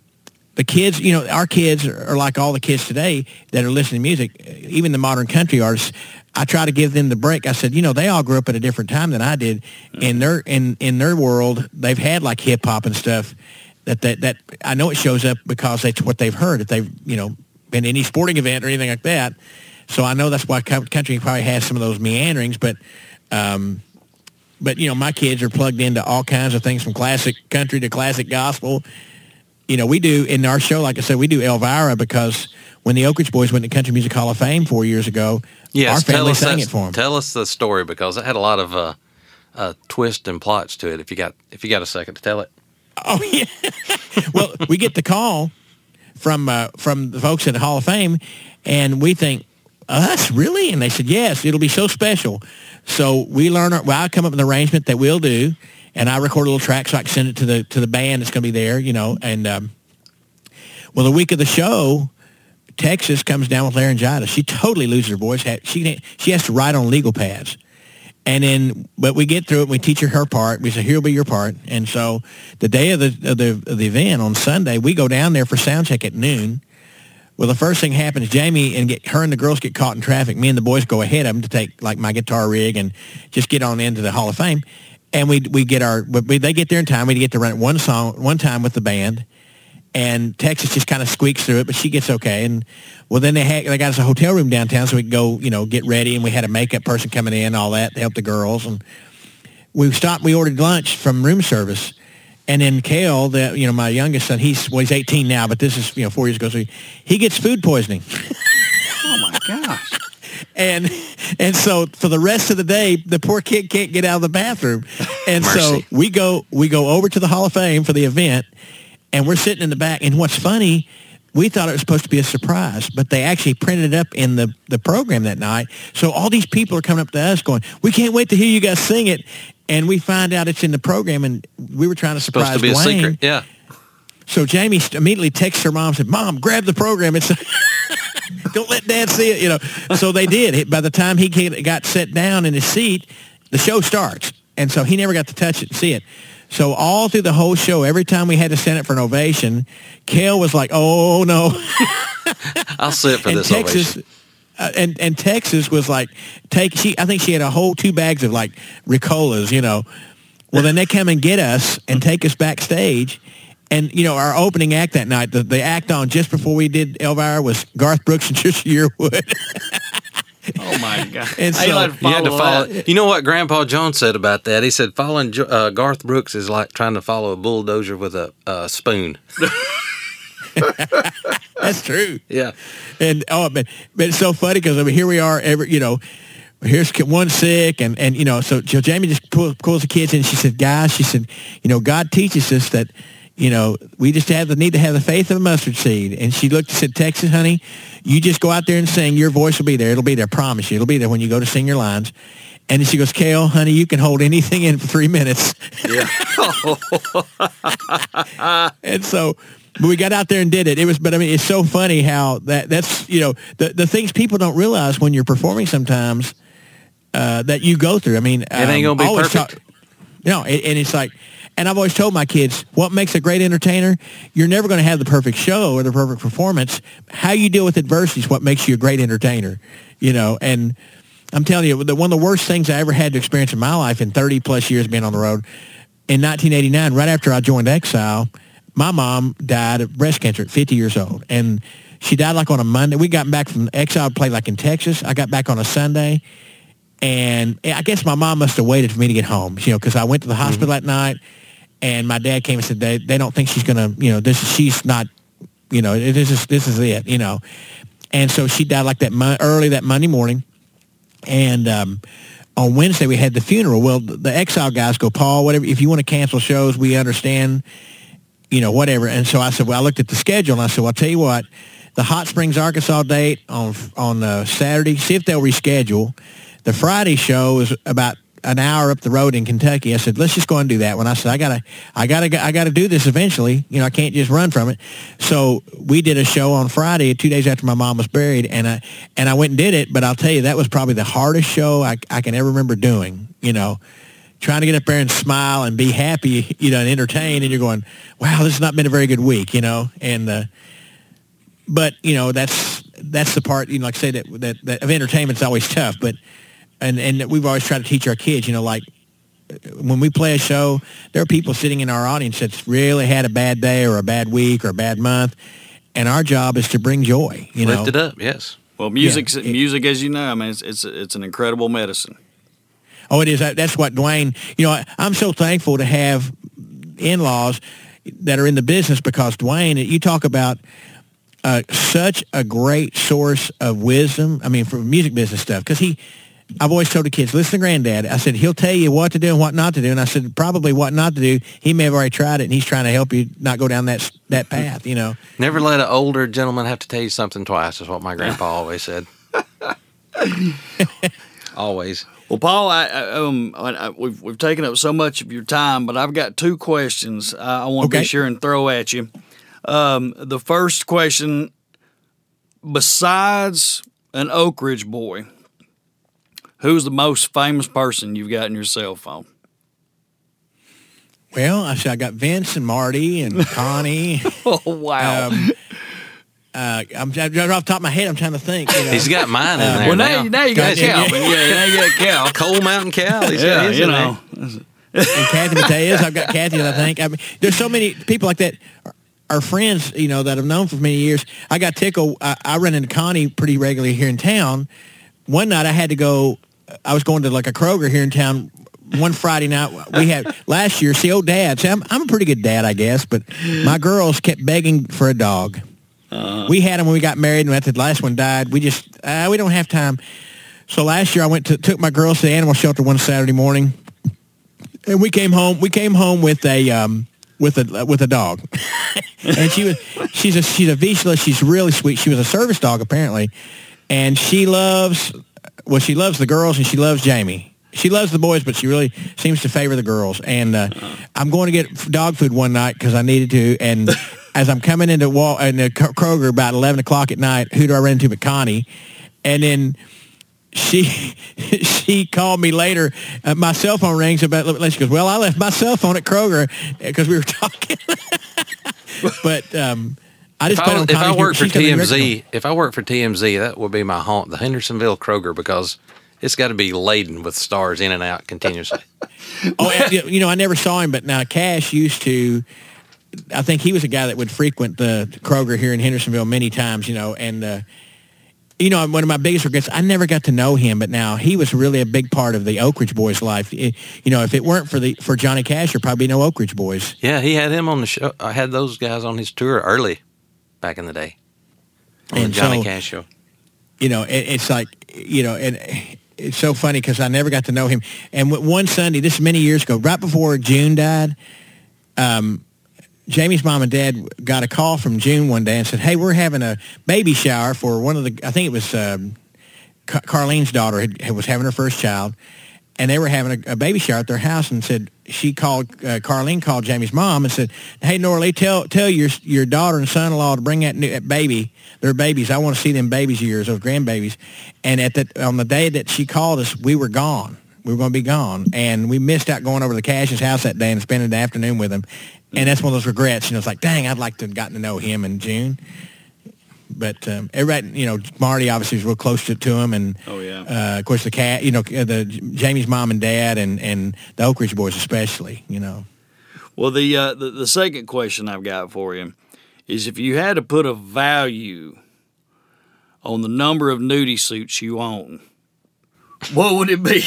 the kids, you know, our kids are like all the kids today that are listening to music, even the modern country artists. I try to give them the break. I said, you know, they all grew up at a different time than I did. In their in in their world, they've had like hip hop and stuff. That that that I know it shows up because that's what they've heard. If they've you know been any sporting event or anything like that. So I know that's why country probably has some of those meanderings, but um, but you know my kids are plugged into all kinds of things from classic country to classic gospel. You know, we do in our show, like I said, we do Elvira because when the Oak Ridge Boys went to Country Music Hall of Fame four years ago, Yes, our tell family us sang it for them. Tell us the story because it had a lot of uh, uh, twists and plots to it. If you got if you got a second to tell it. Oh yeah. well, we get the call from uh, from the folks at the Hall of Fame, and we think us really, and they said yes, it'll be so special. So we learn. Our, well, I come up with an arrangement that we'll do, and I record a little track so I can send it to the to the band that's going to be there. You know, and um, well, the week of the show. Texas comes down with laryngitis. She totally loses her voice. She she has to write on legal pads. And then, but we get through it. and We teach her her part. We say, "Here'll be your part." And so, the day of the of the of the event on Sunday, we go down there for sound check at noon. Well, the first thing happens, Jamie and get her and the girls get caught in traffic. Me and the boys go ahead of them to take like my guitar rig and just get on into the Hall of Fame. And we we get our we, they get there in time. We get to run one song one time with the band, and Texas just kind of squeaks through it, but she gets okay. And well, then they had, they got us a hotel room downtown, so we could go, you know, get ready. And we had a makeup person coming in, all that to help the girls. And we stopped. We ordered lunch from room service, and then Kale, the you know my youngest son, he's well, he's 18 now, but this is you know four years ago, so he, he gets food poisoning. Oh my gosh. And and so for the rest of the day, the poor kid can't get out of the bathroom, and so we go we go over to the Hall of Fame for the event, and we're sitting in the back. And what's funny, we thought it was supposed to be a surprise, but they actually printed it up in the the program that night. So all these people are coming up to us going, "We can't wait to hear you guys sing it," and we find out it's in the program, and we were trying to surprise Supposed to be a secret. Yeah. So Jamie immediately texts her mom and said, "Mom, grab the program. It's don't let Dad see it." You know. So they did. By the time he got set down in his seat, the show starts, and so he never got to touch it and see it. So all through the whole show, every time we had to send it for an ovation, Kale was like, "Oh no!" I'll sit for and this Texas. ovation. Uh, and and Texas was like take she I think she had a whole two bags of like Ricolas, you know. Well, then they come and get us and take us backstage. And you know our opening act that night, the, the act on just before we did Elvira was Garth Brooks and Trisha Yearwood. Oh my god. And Hey, so- let You had to follow follow. that. You know what Grandpa Jones said about that? He said following uh, Garth Brooks is like trying to follow a bulldozer with a uh, spoon. That's true. Yeah. And oh, but but it's so funny because I mean, here we are, every you know, here's one sick, and and you know, so, so Jamie just pulls, calls the kids in. And she said, guys, she said, you know, God teaches us that. You know, we just have the need to have the faith of a mustard seed. And she looked and said, Texas, honey, you just go out there and sing. Your voice will be there. It'll be there. I promise you. It'll be there when you go to sing your lines. And she goes, Kale, honey, you can hold anything in for three minutes. Yeah. and so but we got out there and did it. It was, but I mean, it's so funny how that that's you know the the things people don't realize when you're performing sometimes uh, that you go through. I mean, um, ain't gonna be I always perfect. no, it, and it's like, and I've always told my kids, what makes a great entertainer? You're never going to have the perfect show or the perfect performance. How you deal with adversity is what makes you a great entertainer. You know, and I'm telling you, the, one of the worst things I ever had to experience in my life in 30 plus years being on the road, in 1989, right after I joined Exile, my mom died of breast cancer at 50 years old, and she died like on a Monday. We got back from Exile, played like in Texas. I got back on a Sunday. And eh, I guess my mom must have waited for me to get home, you know, because I went to the hospital mm-hmm. that night, and my dad came and said they they don't think she's gonna, you know, this she's not, you know, this is this is it, you know, and so she died like that mon- early that Monday morning, and um, on Wednesday we had the funeral. Well, the, the Exile guys go, Paul, whatever, if you want to cancel shows, we understand, you know, whatever. And so I said, well, I looked at the schedule and I said, well, I'll tell you what, the Hot Springs, Arkansas date on on uh, Saturday, see if they'll reschedule. The Friday show is about an hour up the road in Kentucky. I said, let's just go and do that one. I said, I gotta, I gotta, I gotta do this eventually. You know, I can't just run from it. So we did a show on Friday, two days after my mom was buried, and I and I went and did it. But I'll tell you, that was probably the hardest show I, I can ever remember doing. You know, trying to get up there and smile and be happy, you know, and entertain, and you're going, wow, this has not been a very good week, you know, and. Uh, but you know that's that's the part you know like I say that that, that of entertainment's always tough but and and we've always tried to teach our kids you know like when we play a show there are people sitting in our audience that's really had a bad day or a bad week or a bad month and our job is to bring joy you know Lift it up. Yes. Well, music's Yeah, it- music, as you know, I mean, it's it's, it's an incredible medicine. Oh, it is. That's what Duane. You know, I- I'm so thankful to have in-laws that are in the business because Duane. You talk about uh, such a great source of wisdom. I mean, for music business stuff, because he. I've always told the kids, listen to Granddad. I said he'll tell you what to do and what not to do, and I said probably what not to do. He may have already tried it, and he's trying to help you not go down that that path. You know. Never let an older gentleman have to tell you something twice. Is what my grandpa always said. always. Well, Paul, I, I, um, I, I, we've we've taken up so much of your time, but I've got two questions I, I want to Okay. be sure and throw at you. Um, the first question, besides an Oak Ridge boy, who's the most famous person you've got in your cell phone? Well, I I got Vince and Marty and Connie. Oh wow! Um, uh, I'm, I'm off the top of my head. I'm trying to think. You know. He's got mine in Uh, there well, now. now, you- now you got Yeah, Cal. yeah. Yeah, now you got Cal. Coal Mountain Cal. He's got Yeah, you know. and Kathy Mattea. I've got Kathy, I think. I mean, there's so many people like that. are- Are friends, you know, that I've known for many years. I got tickled. I, I run into Connie pretty regularly here in town. One night I had to go. I was going to like a Kroger here in town. One Friday night we had last year. See, old dad. See, I'm, I'm a pretty good dad, I guess. But my girls kept begging for a dog. We had them when we got married, and after the last one died, we just uh, we don't have time. So last year I went to took my girls to the animal shelter one Saturday morning and we came home. We came home with a um, with a with a dog, and she was she's a she's a Vizsla. She's really sweet. She was a service dog apparently, and she loves well she loves the girls and she loves Jamie. She loves the boys, but she really seems to favor the girls. And uh, I'm going to get dog food one night because I needed to. And as I'm coming into Wal- in the Kroger about 11 o'clock at night, who do I run into but Connie? And then she she called me later. Uh, my cell phone rings about. She goes, "Well, I left my cell phone at Kroger because we were talking." but um, I just If bet I, on if I work for she's gonna be original. TMZ, if I work for TMZ, that would be my haunt, the Hendersonville Kroger, because it's got to be laden with stars in and out continuously. Oh, and, you- you know, I never saw him, but now Cash used to. I think he was a guy that would frequent the Kroger here in Hendersonville many times. You know, and uh, you know, one of my biggest regrets, I never got to know him, but now he was really a big part of the Oak Ridge Boys' life. It- you know, if it weren't for the for Johnny Cash, there'd probably be no Oak Ridge Boys. Yeah, he had him on the show. I had those guys on his tour early, back in the day, And the Johnny so- Cash show. you know, it, it's like, you know, and it's so funny because I never got to know him. And one Sunday, this is many years ago, right before June died, um, Jamie's mom and dad got a call from June one day and said, "Hey, we're having a baby shower for one of the. I think it was um, Ca- Carlene's daughter had, had- was having her first child, and they were having a, a baby shower at their house. And said she called uh, Carlene called Jamie's mom and said, "Hey, Norah Lee, tell tell your your daughter and son-in-law to bring that, new, that baby, their babies. I want to see them babies of yours, those grandbabies." And at that on the day that she called us, we were gone. We were going to be gone, and we missed out going over to Cash's house that day and spending the afternoon with him. And that's one of those regrets. You know, it's like, dang, I'd like to have gotten to know him in June. But um, everybody, you know, Marty obviously was real close to, to him, and Oh, yeah. uh, of course the cat, you know, uh, the Jamie's mom and dad, and and the Oak Ridge boys especially, you know. Well, the, uh, the the second question I've got for you is if you had to put a value on the number of nudie suits you own, what would it be?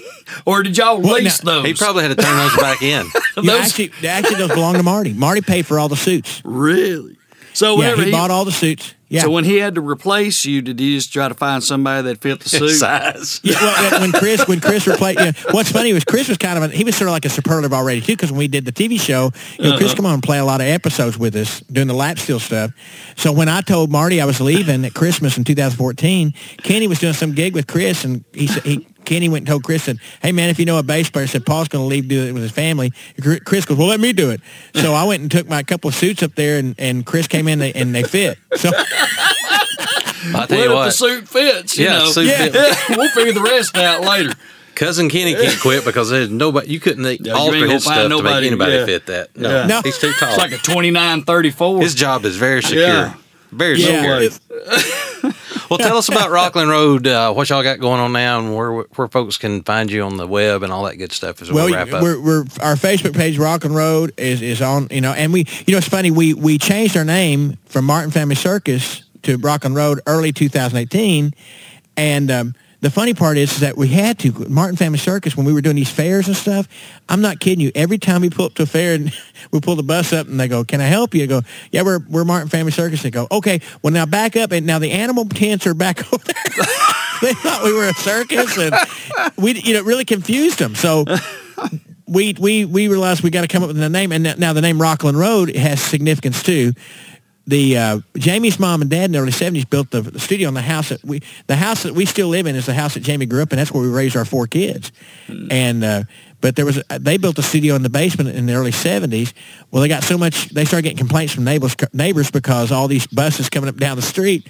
or did y'all Well, lease now- those? He probably had to turn those back in. You Those- actually, actually, those belong to Marty. Marty paid for all the suits. really. So Yeah, whenever he, bought all the suits. Yeah. So when he had to replace you, did he just try to find somebody that fit the suit? Size. Yeah, well, when Chris when Chris replaced, yeah, what's funny was Chris was kind of a, he was sort of like a superlative already too because when we did the TV show, you know, Uh-huh. Chris come on and play a lot of episodes with us doing the lap steel stuff. So when I told Marty I was leaving at Christmas in 2014, Kenny was doing some gig with Chris and he said he. Kenny went and told Chris, said, hey, man, if you know a bass player, said Paul's going to leave do it with his family. Chris goes, well, let me do it. So I went and took my couple of suits up there, and, and Chris came in and they fit. So I'll tell you if what. the suit fits, you Yeah, know. suit yeah. fit. we'll figure the rest out later. Cousin Kenny can't quit because there's nobody. You couldn't Yeah, alter ain't gonna his find stuff to make anybody yeah. fit that. No, Yeah. No. he's too tall. It's like a 2934. his job is very secure. Yeah. Very Yeah. secure. Well, tell us about Rockland Road. Uh, what y'all got going on now, and where where folks can find you on the web and all that good stuff as we well, wrap up. we're, we're our Facebook page, Rockland Road, is is on. You know, and we, you know, it's funny. We we changed our name from Martin Family Circus to Rockland Road early 2018, and um, the funny part is that we had to Martin Family Circus when we were doing these fairs and stuff. I'm not kidding you. Every time we pull up to a fair and we pull the bus up and they go, "Can I help you?" I go, "Yeah, we're we're Martin Family Circus." They go, "Okay, well now back up and now the animal tents are back over there." they thought we were a circus and we you know really confused them. So we we we realized we got to come up with a name and now the name Rockland Road has significance too the uh, Jamie's mom and dad in the early seventies built the, the studio in the house that we the house that we still live in is the house that Jamie grew up in. That's where we raised our four kids, and uh, but there was a, they built a studio in the basement in the early seventies. Well, they got so much they started getting complaints from neighbors neighbors because all these buses coming up down the street,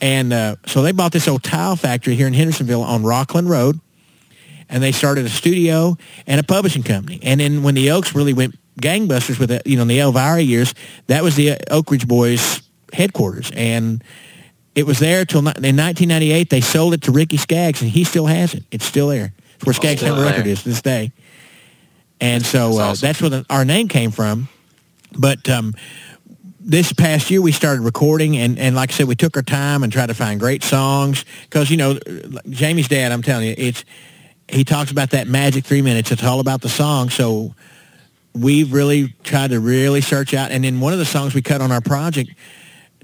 and uh, so they bought this old tile factory here in Hendersonville on Rockland Road. And they started a studio and a publishing company. And then when the Oaks really went gangbusters with it, you know, in the Elvira years, that was the Oak Ridge Boys headquarters. And it was there till in 1998. They sold it to Ricky Skaggs, and he still has it. It's still there. It's where Skaggs still Hammer record is to this day. And so uh, that's where the, our name came from. But um, this past year we started recording and, and like I said, we took our time and tried to find great songs because, you know, Jamie's dad, I'm telling you, it's, he talks about that magic three minutes. It's all about the song. So we've really tried to really search out. And then one of the songs we cut on our project,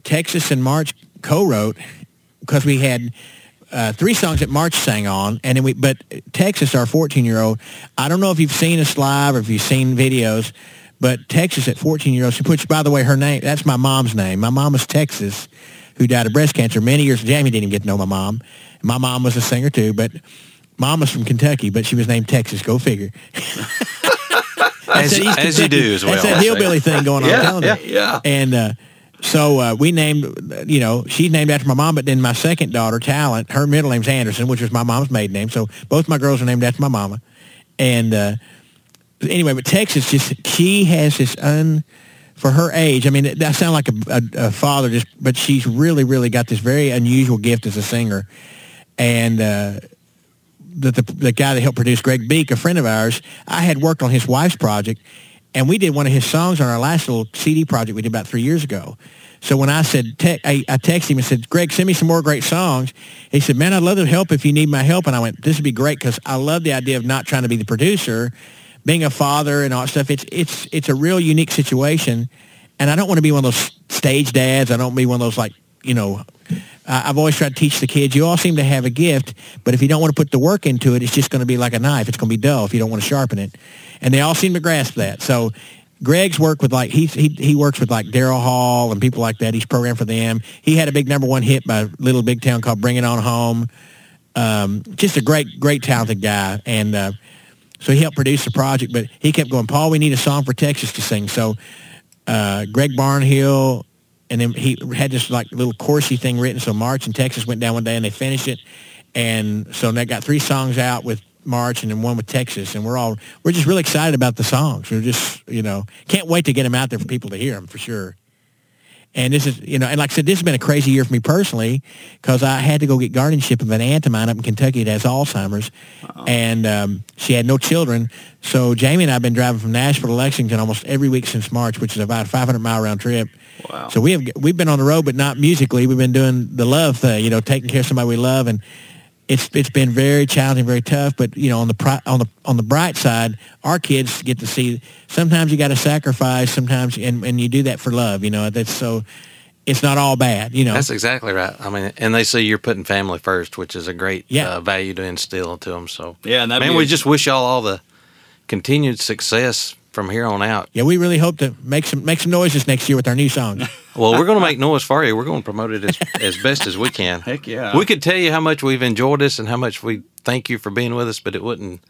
Texas and March co-wrote because we had uh, three songs that March sang on, and then we. But Texas, our 14-year-old, I don't know if you've seen us live or if you've seen videos, but Texas at 14-year-old, she puts. By the way, her name that's my mom's name. My mom was Texas, who died of breast cancer many years. Jamie didn't even get to know my mom. My mom was a singer too, but mom was from Kentucky, but she was named Texas. Go figure. As- That's that East as you do as well, That's that hillbilly thing going on. Yeah, yeah, yeah. And uh, so uh, we named, you know, she's named after my mom, but then my second daughter, Talent, her middle name's Anderson, which was my mom's maiden name. So both my girls are named after my mama. And uh, anyway, but Texas just, she has this un, for her age, I mean, that sound like a, a, a father, just, but she's really, really got this very unusual gift as a singer. And uh, the, the the guy that helped produce Greg Beek, a friend of ours, I had worked on his wife's project, and we did one of his songs on our last little CD project we did about three years ago. So when I said, te- I, I texted him and said, Greg, send me some more great songs. He said, man, I'd love to help if you need my help. And I went, this would be great because I love the idea of not trying to be the producer, being a father and all that stuff. It's, it's, it's a real unique situation. And I don't want to be one of those stage dads. I don't want to be one of those like, you know, I- I've always tried to teach the kids, you all seem to have a gift, but if you don't want to put the work into it, it's just going to be like a knife. It's going to be dull if you don't want to sharpen it. And they all seem to grasp that. So Greg's worked with like, he, he, he works with like Daryl Hall and people like that. He's programmed for them. He had a big number one hit by Little Big Town called Bring It On Home. Um, just a great, great talented guy. And uh, so he helped produce the project, but he kept going, Paul, we need a song for Texas to sing. So uh, Greg Barnhill, and then he had this like little chorusy thing written. So March and Texas went down one day and they finished it, and so they got three songs out with March and then one with Texas, and we're all we're just really excited about the songs. We're just you know can't wait to get them out there for people to hear them for sure. And this is, you know, and like I said, this has been a crazy year for me personally because I had to go get guardianship of an aunt of mine up in Kentucky that has Alzheimer's, and um, she had no children. So Jamie and I have been driving from Nashville to Lexington almost every week since March, which is about a 500 mile round trip. Wow. So we have we've been on the road, but not musically. We've been doing the love thing, you know, taking care of somebody we love, and it's it's been very challenging, very tough. But you know, on the pri- on the on the bright side, our kids get to see. Sometimes you got to sacrifice. Sometimes, and and you do that for love. You know, that's so. It's not all bad. You know. That's exactly right. I mean, and they see you're putting family first, which is a great Yeah. uh, value to instill to them. So, Yeah, and that'd man, be we just wish y'all all the continued success from here on out. yeah, we really hope to make some make some noises next year with our new songs. Well, we're going to make noise for you. We're going to promote it as, as best as we can. Heck yeah. We could tell you how much we've enjoyed this and how much we thank you for being with us, but it wouldn't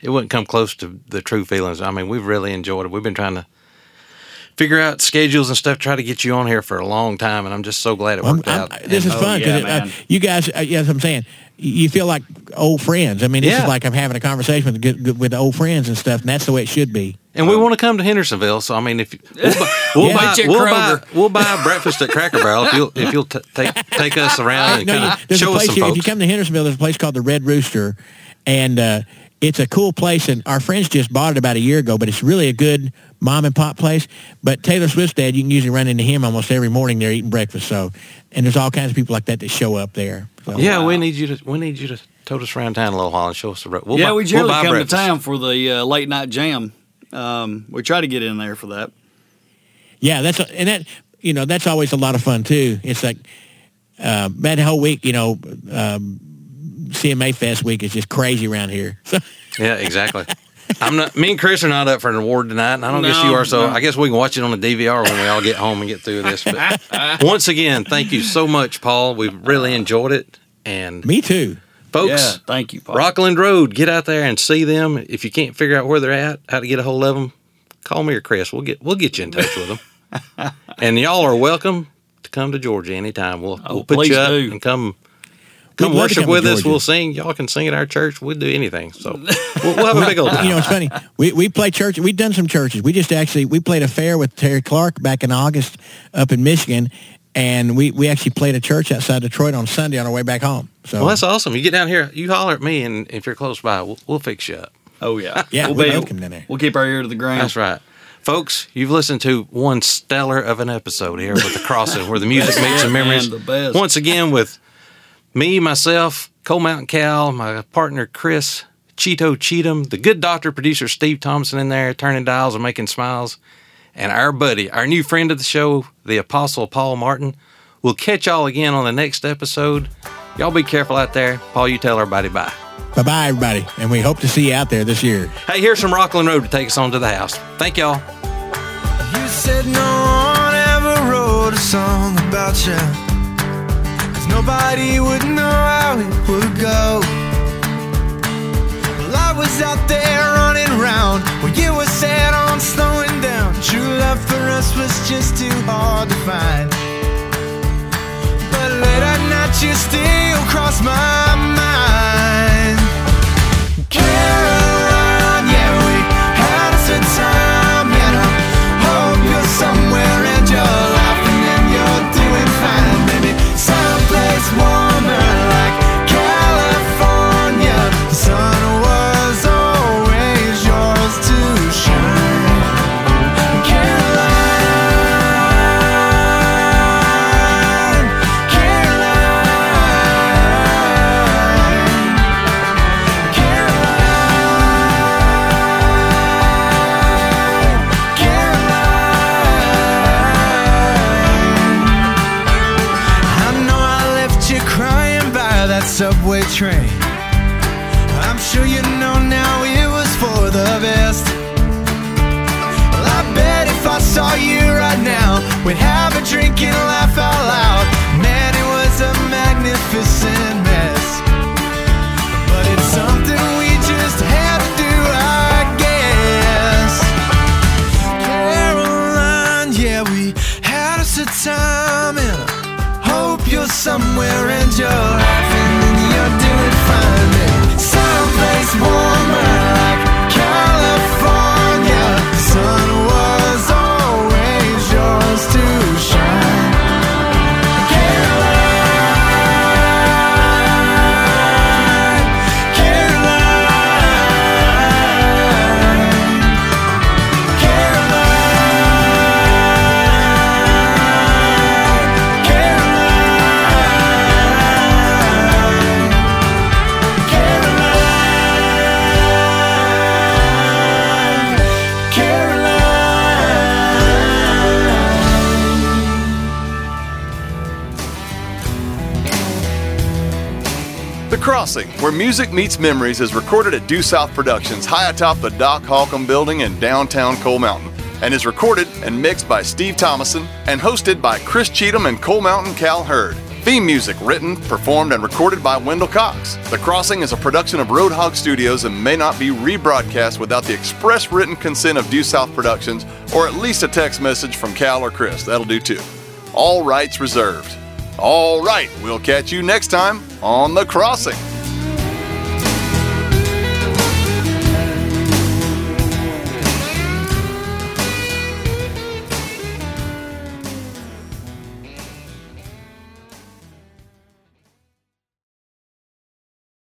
it wouldn't come close to the true feelings. I mean, we've really enjoyed it. We've been trying to figure out schedules and stuff, try to get you on here for a long time, and I'm just so glad it I'm- worked I'm- out. this is And- fun yeah, because uh, man. you guys, uh, yeah, that's what I'm saying. You you feel like old friends. I mean, this Yeah. is like I'm having a conversation with good, with old friends and stuff, and that's the way it should be. And we want to come to Hendersonville, so I mean, if you, we'll, buy, we'll, Yeah. buy, Meet you at we'll, buy, we'll buy a breakfast at Cracker Barrel if you'll if you'll t- take take us around and No, kind you- of there's a show us place some here. folks. If you come to Hendersonville, there's a place called the Red Rooster, and uh, it's a cool place. And our friends just bought it about a year ago, but it's really a good mom and pop place. But Taylor Swift's dad, you can usually run into him almost every morning there eating breakfast. So, and there's all kinds of people like that that show up there. So, Yeah, we need you to we need you to tote us around town a little while and show us the road. We'll yeah, buy- we we'll generally buy come breakfast. to town for the uh, late night jam. Um, we try to get in there for that. Yeah, that's and that you know that's always a lot of fun too. It's like uh, that whole week, you know, um, CMA Fest week is just crazy around here. Yeah, exactly. I'm not. Me and Chris are not up for an award tonight, and I don't guess No, you are. So no. I guess we can watch it on the DVR when we all get home and get through this. But once again, thank you so much, Paul. We've really enjoyed it, and me too. folks. Yeah, thank you, Paul. Rockland Road, get out there and see them. If you can't figure out where they're at, how to get a hold of them, call me or Chris. We'll get we'll get you in touch with them. and y'all are welcome to come to Georgia anytime. We'll, Oh, we'll put you up do. and come We'd come love to worship with us. We'll sing. Y'all can sing at our church. We'll do anything. So we'll, we'll have a big old time. you know, it's funny. We we play church. We've done some churches. We just actually we played a fair with Terri Clark back in August up in Michigan, and we we actually played a church outside Detroit on Sunday on our way back home. So well, that's awesome. You get down here, you holler at me, and if you're close by, we'll, we'll fix you up. Oh yeah, Yeah, We'll, we be- love coming down there. we'll keep our ear to the ground. That's right. Folks, you've listened to one stellar of an episode here with The Crossing, where the music makes it, the memories. man, the best. Once again, with me, myself, Coal Mountain Cal, my partner Chris, Cheeto Cheatham, the good doctor producer Steve Thompson in there, turning dials and making smiles, and our buddy, our new friend of the show, the Apostle Paul Martin. We'll catch y'all again on the next episode. Y'all be careful out there. Paul, you tell everybody bye. bye bye everybody, and we hope to see you out there this year. Hey, here's some Rockland Road to take us on to the house. Thank y'all. You said no one ever wrote a song about you. Nobody would know how it would go. Well, I was out there running around when you were set on slowing down. True love for us was just too hard to find. But late at night you still subway train. I'm sure you know now it was for the best. Well, I bet if I saw you right now, we'd have a drink and laugh out loud. Man, it was a magnificent mess. But it's something we just had to do, I guess. Caroline, yeah, we had us a time, and I hope you're somewhere and Crossing, where music meets memories, is recorded at Due South Productions, high atop the Doc Holcomb building in downtown Coal Mountain, and is recorded and mixed by Steve Thomason and hosted by Chris Cheatham and Coal Mountain Cal Hurd. Theme music written, performed, and recorded by Wendell Cox. The Crossing is a production of Roadhog Studios and may not be rebroadcast without the express written consent of Due South Productions or at least a text message from Cal or Chris. That'll do too. All rights reserved. All right, we'll catch you next time on The Crossing.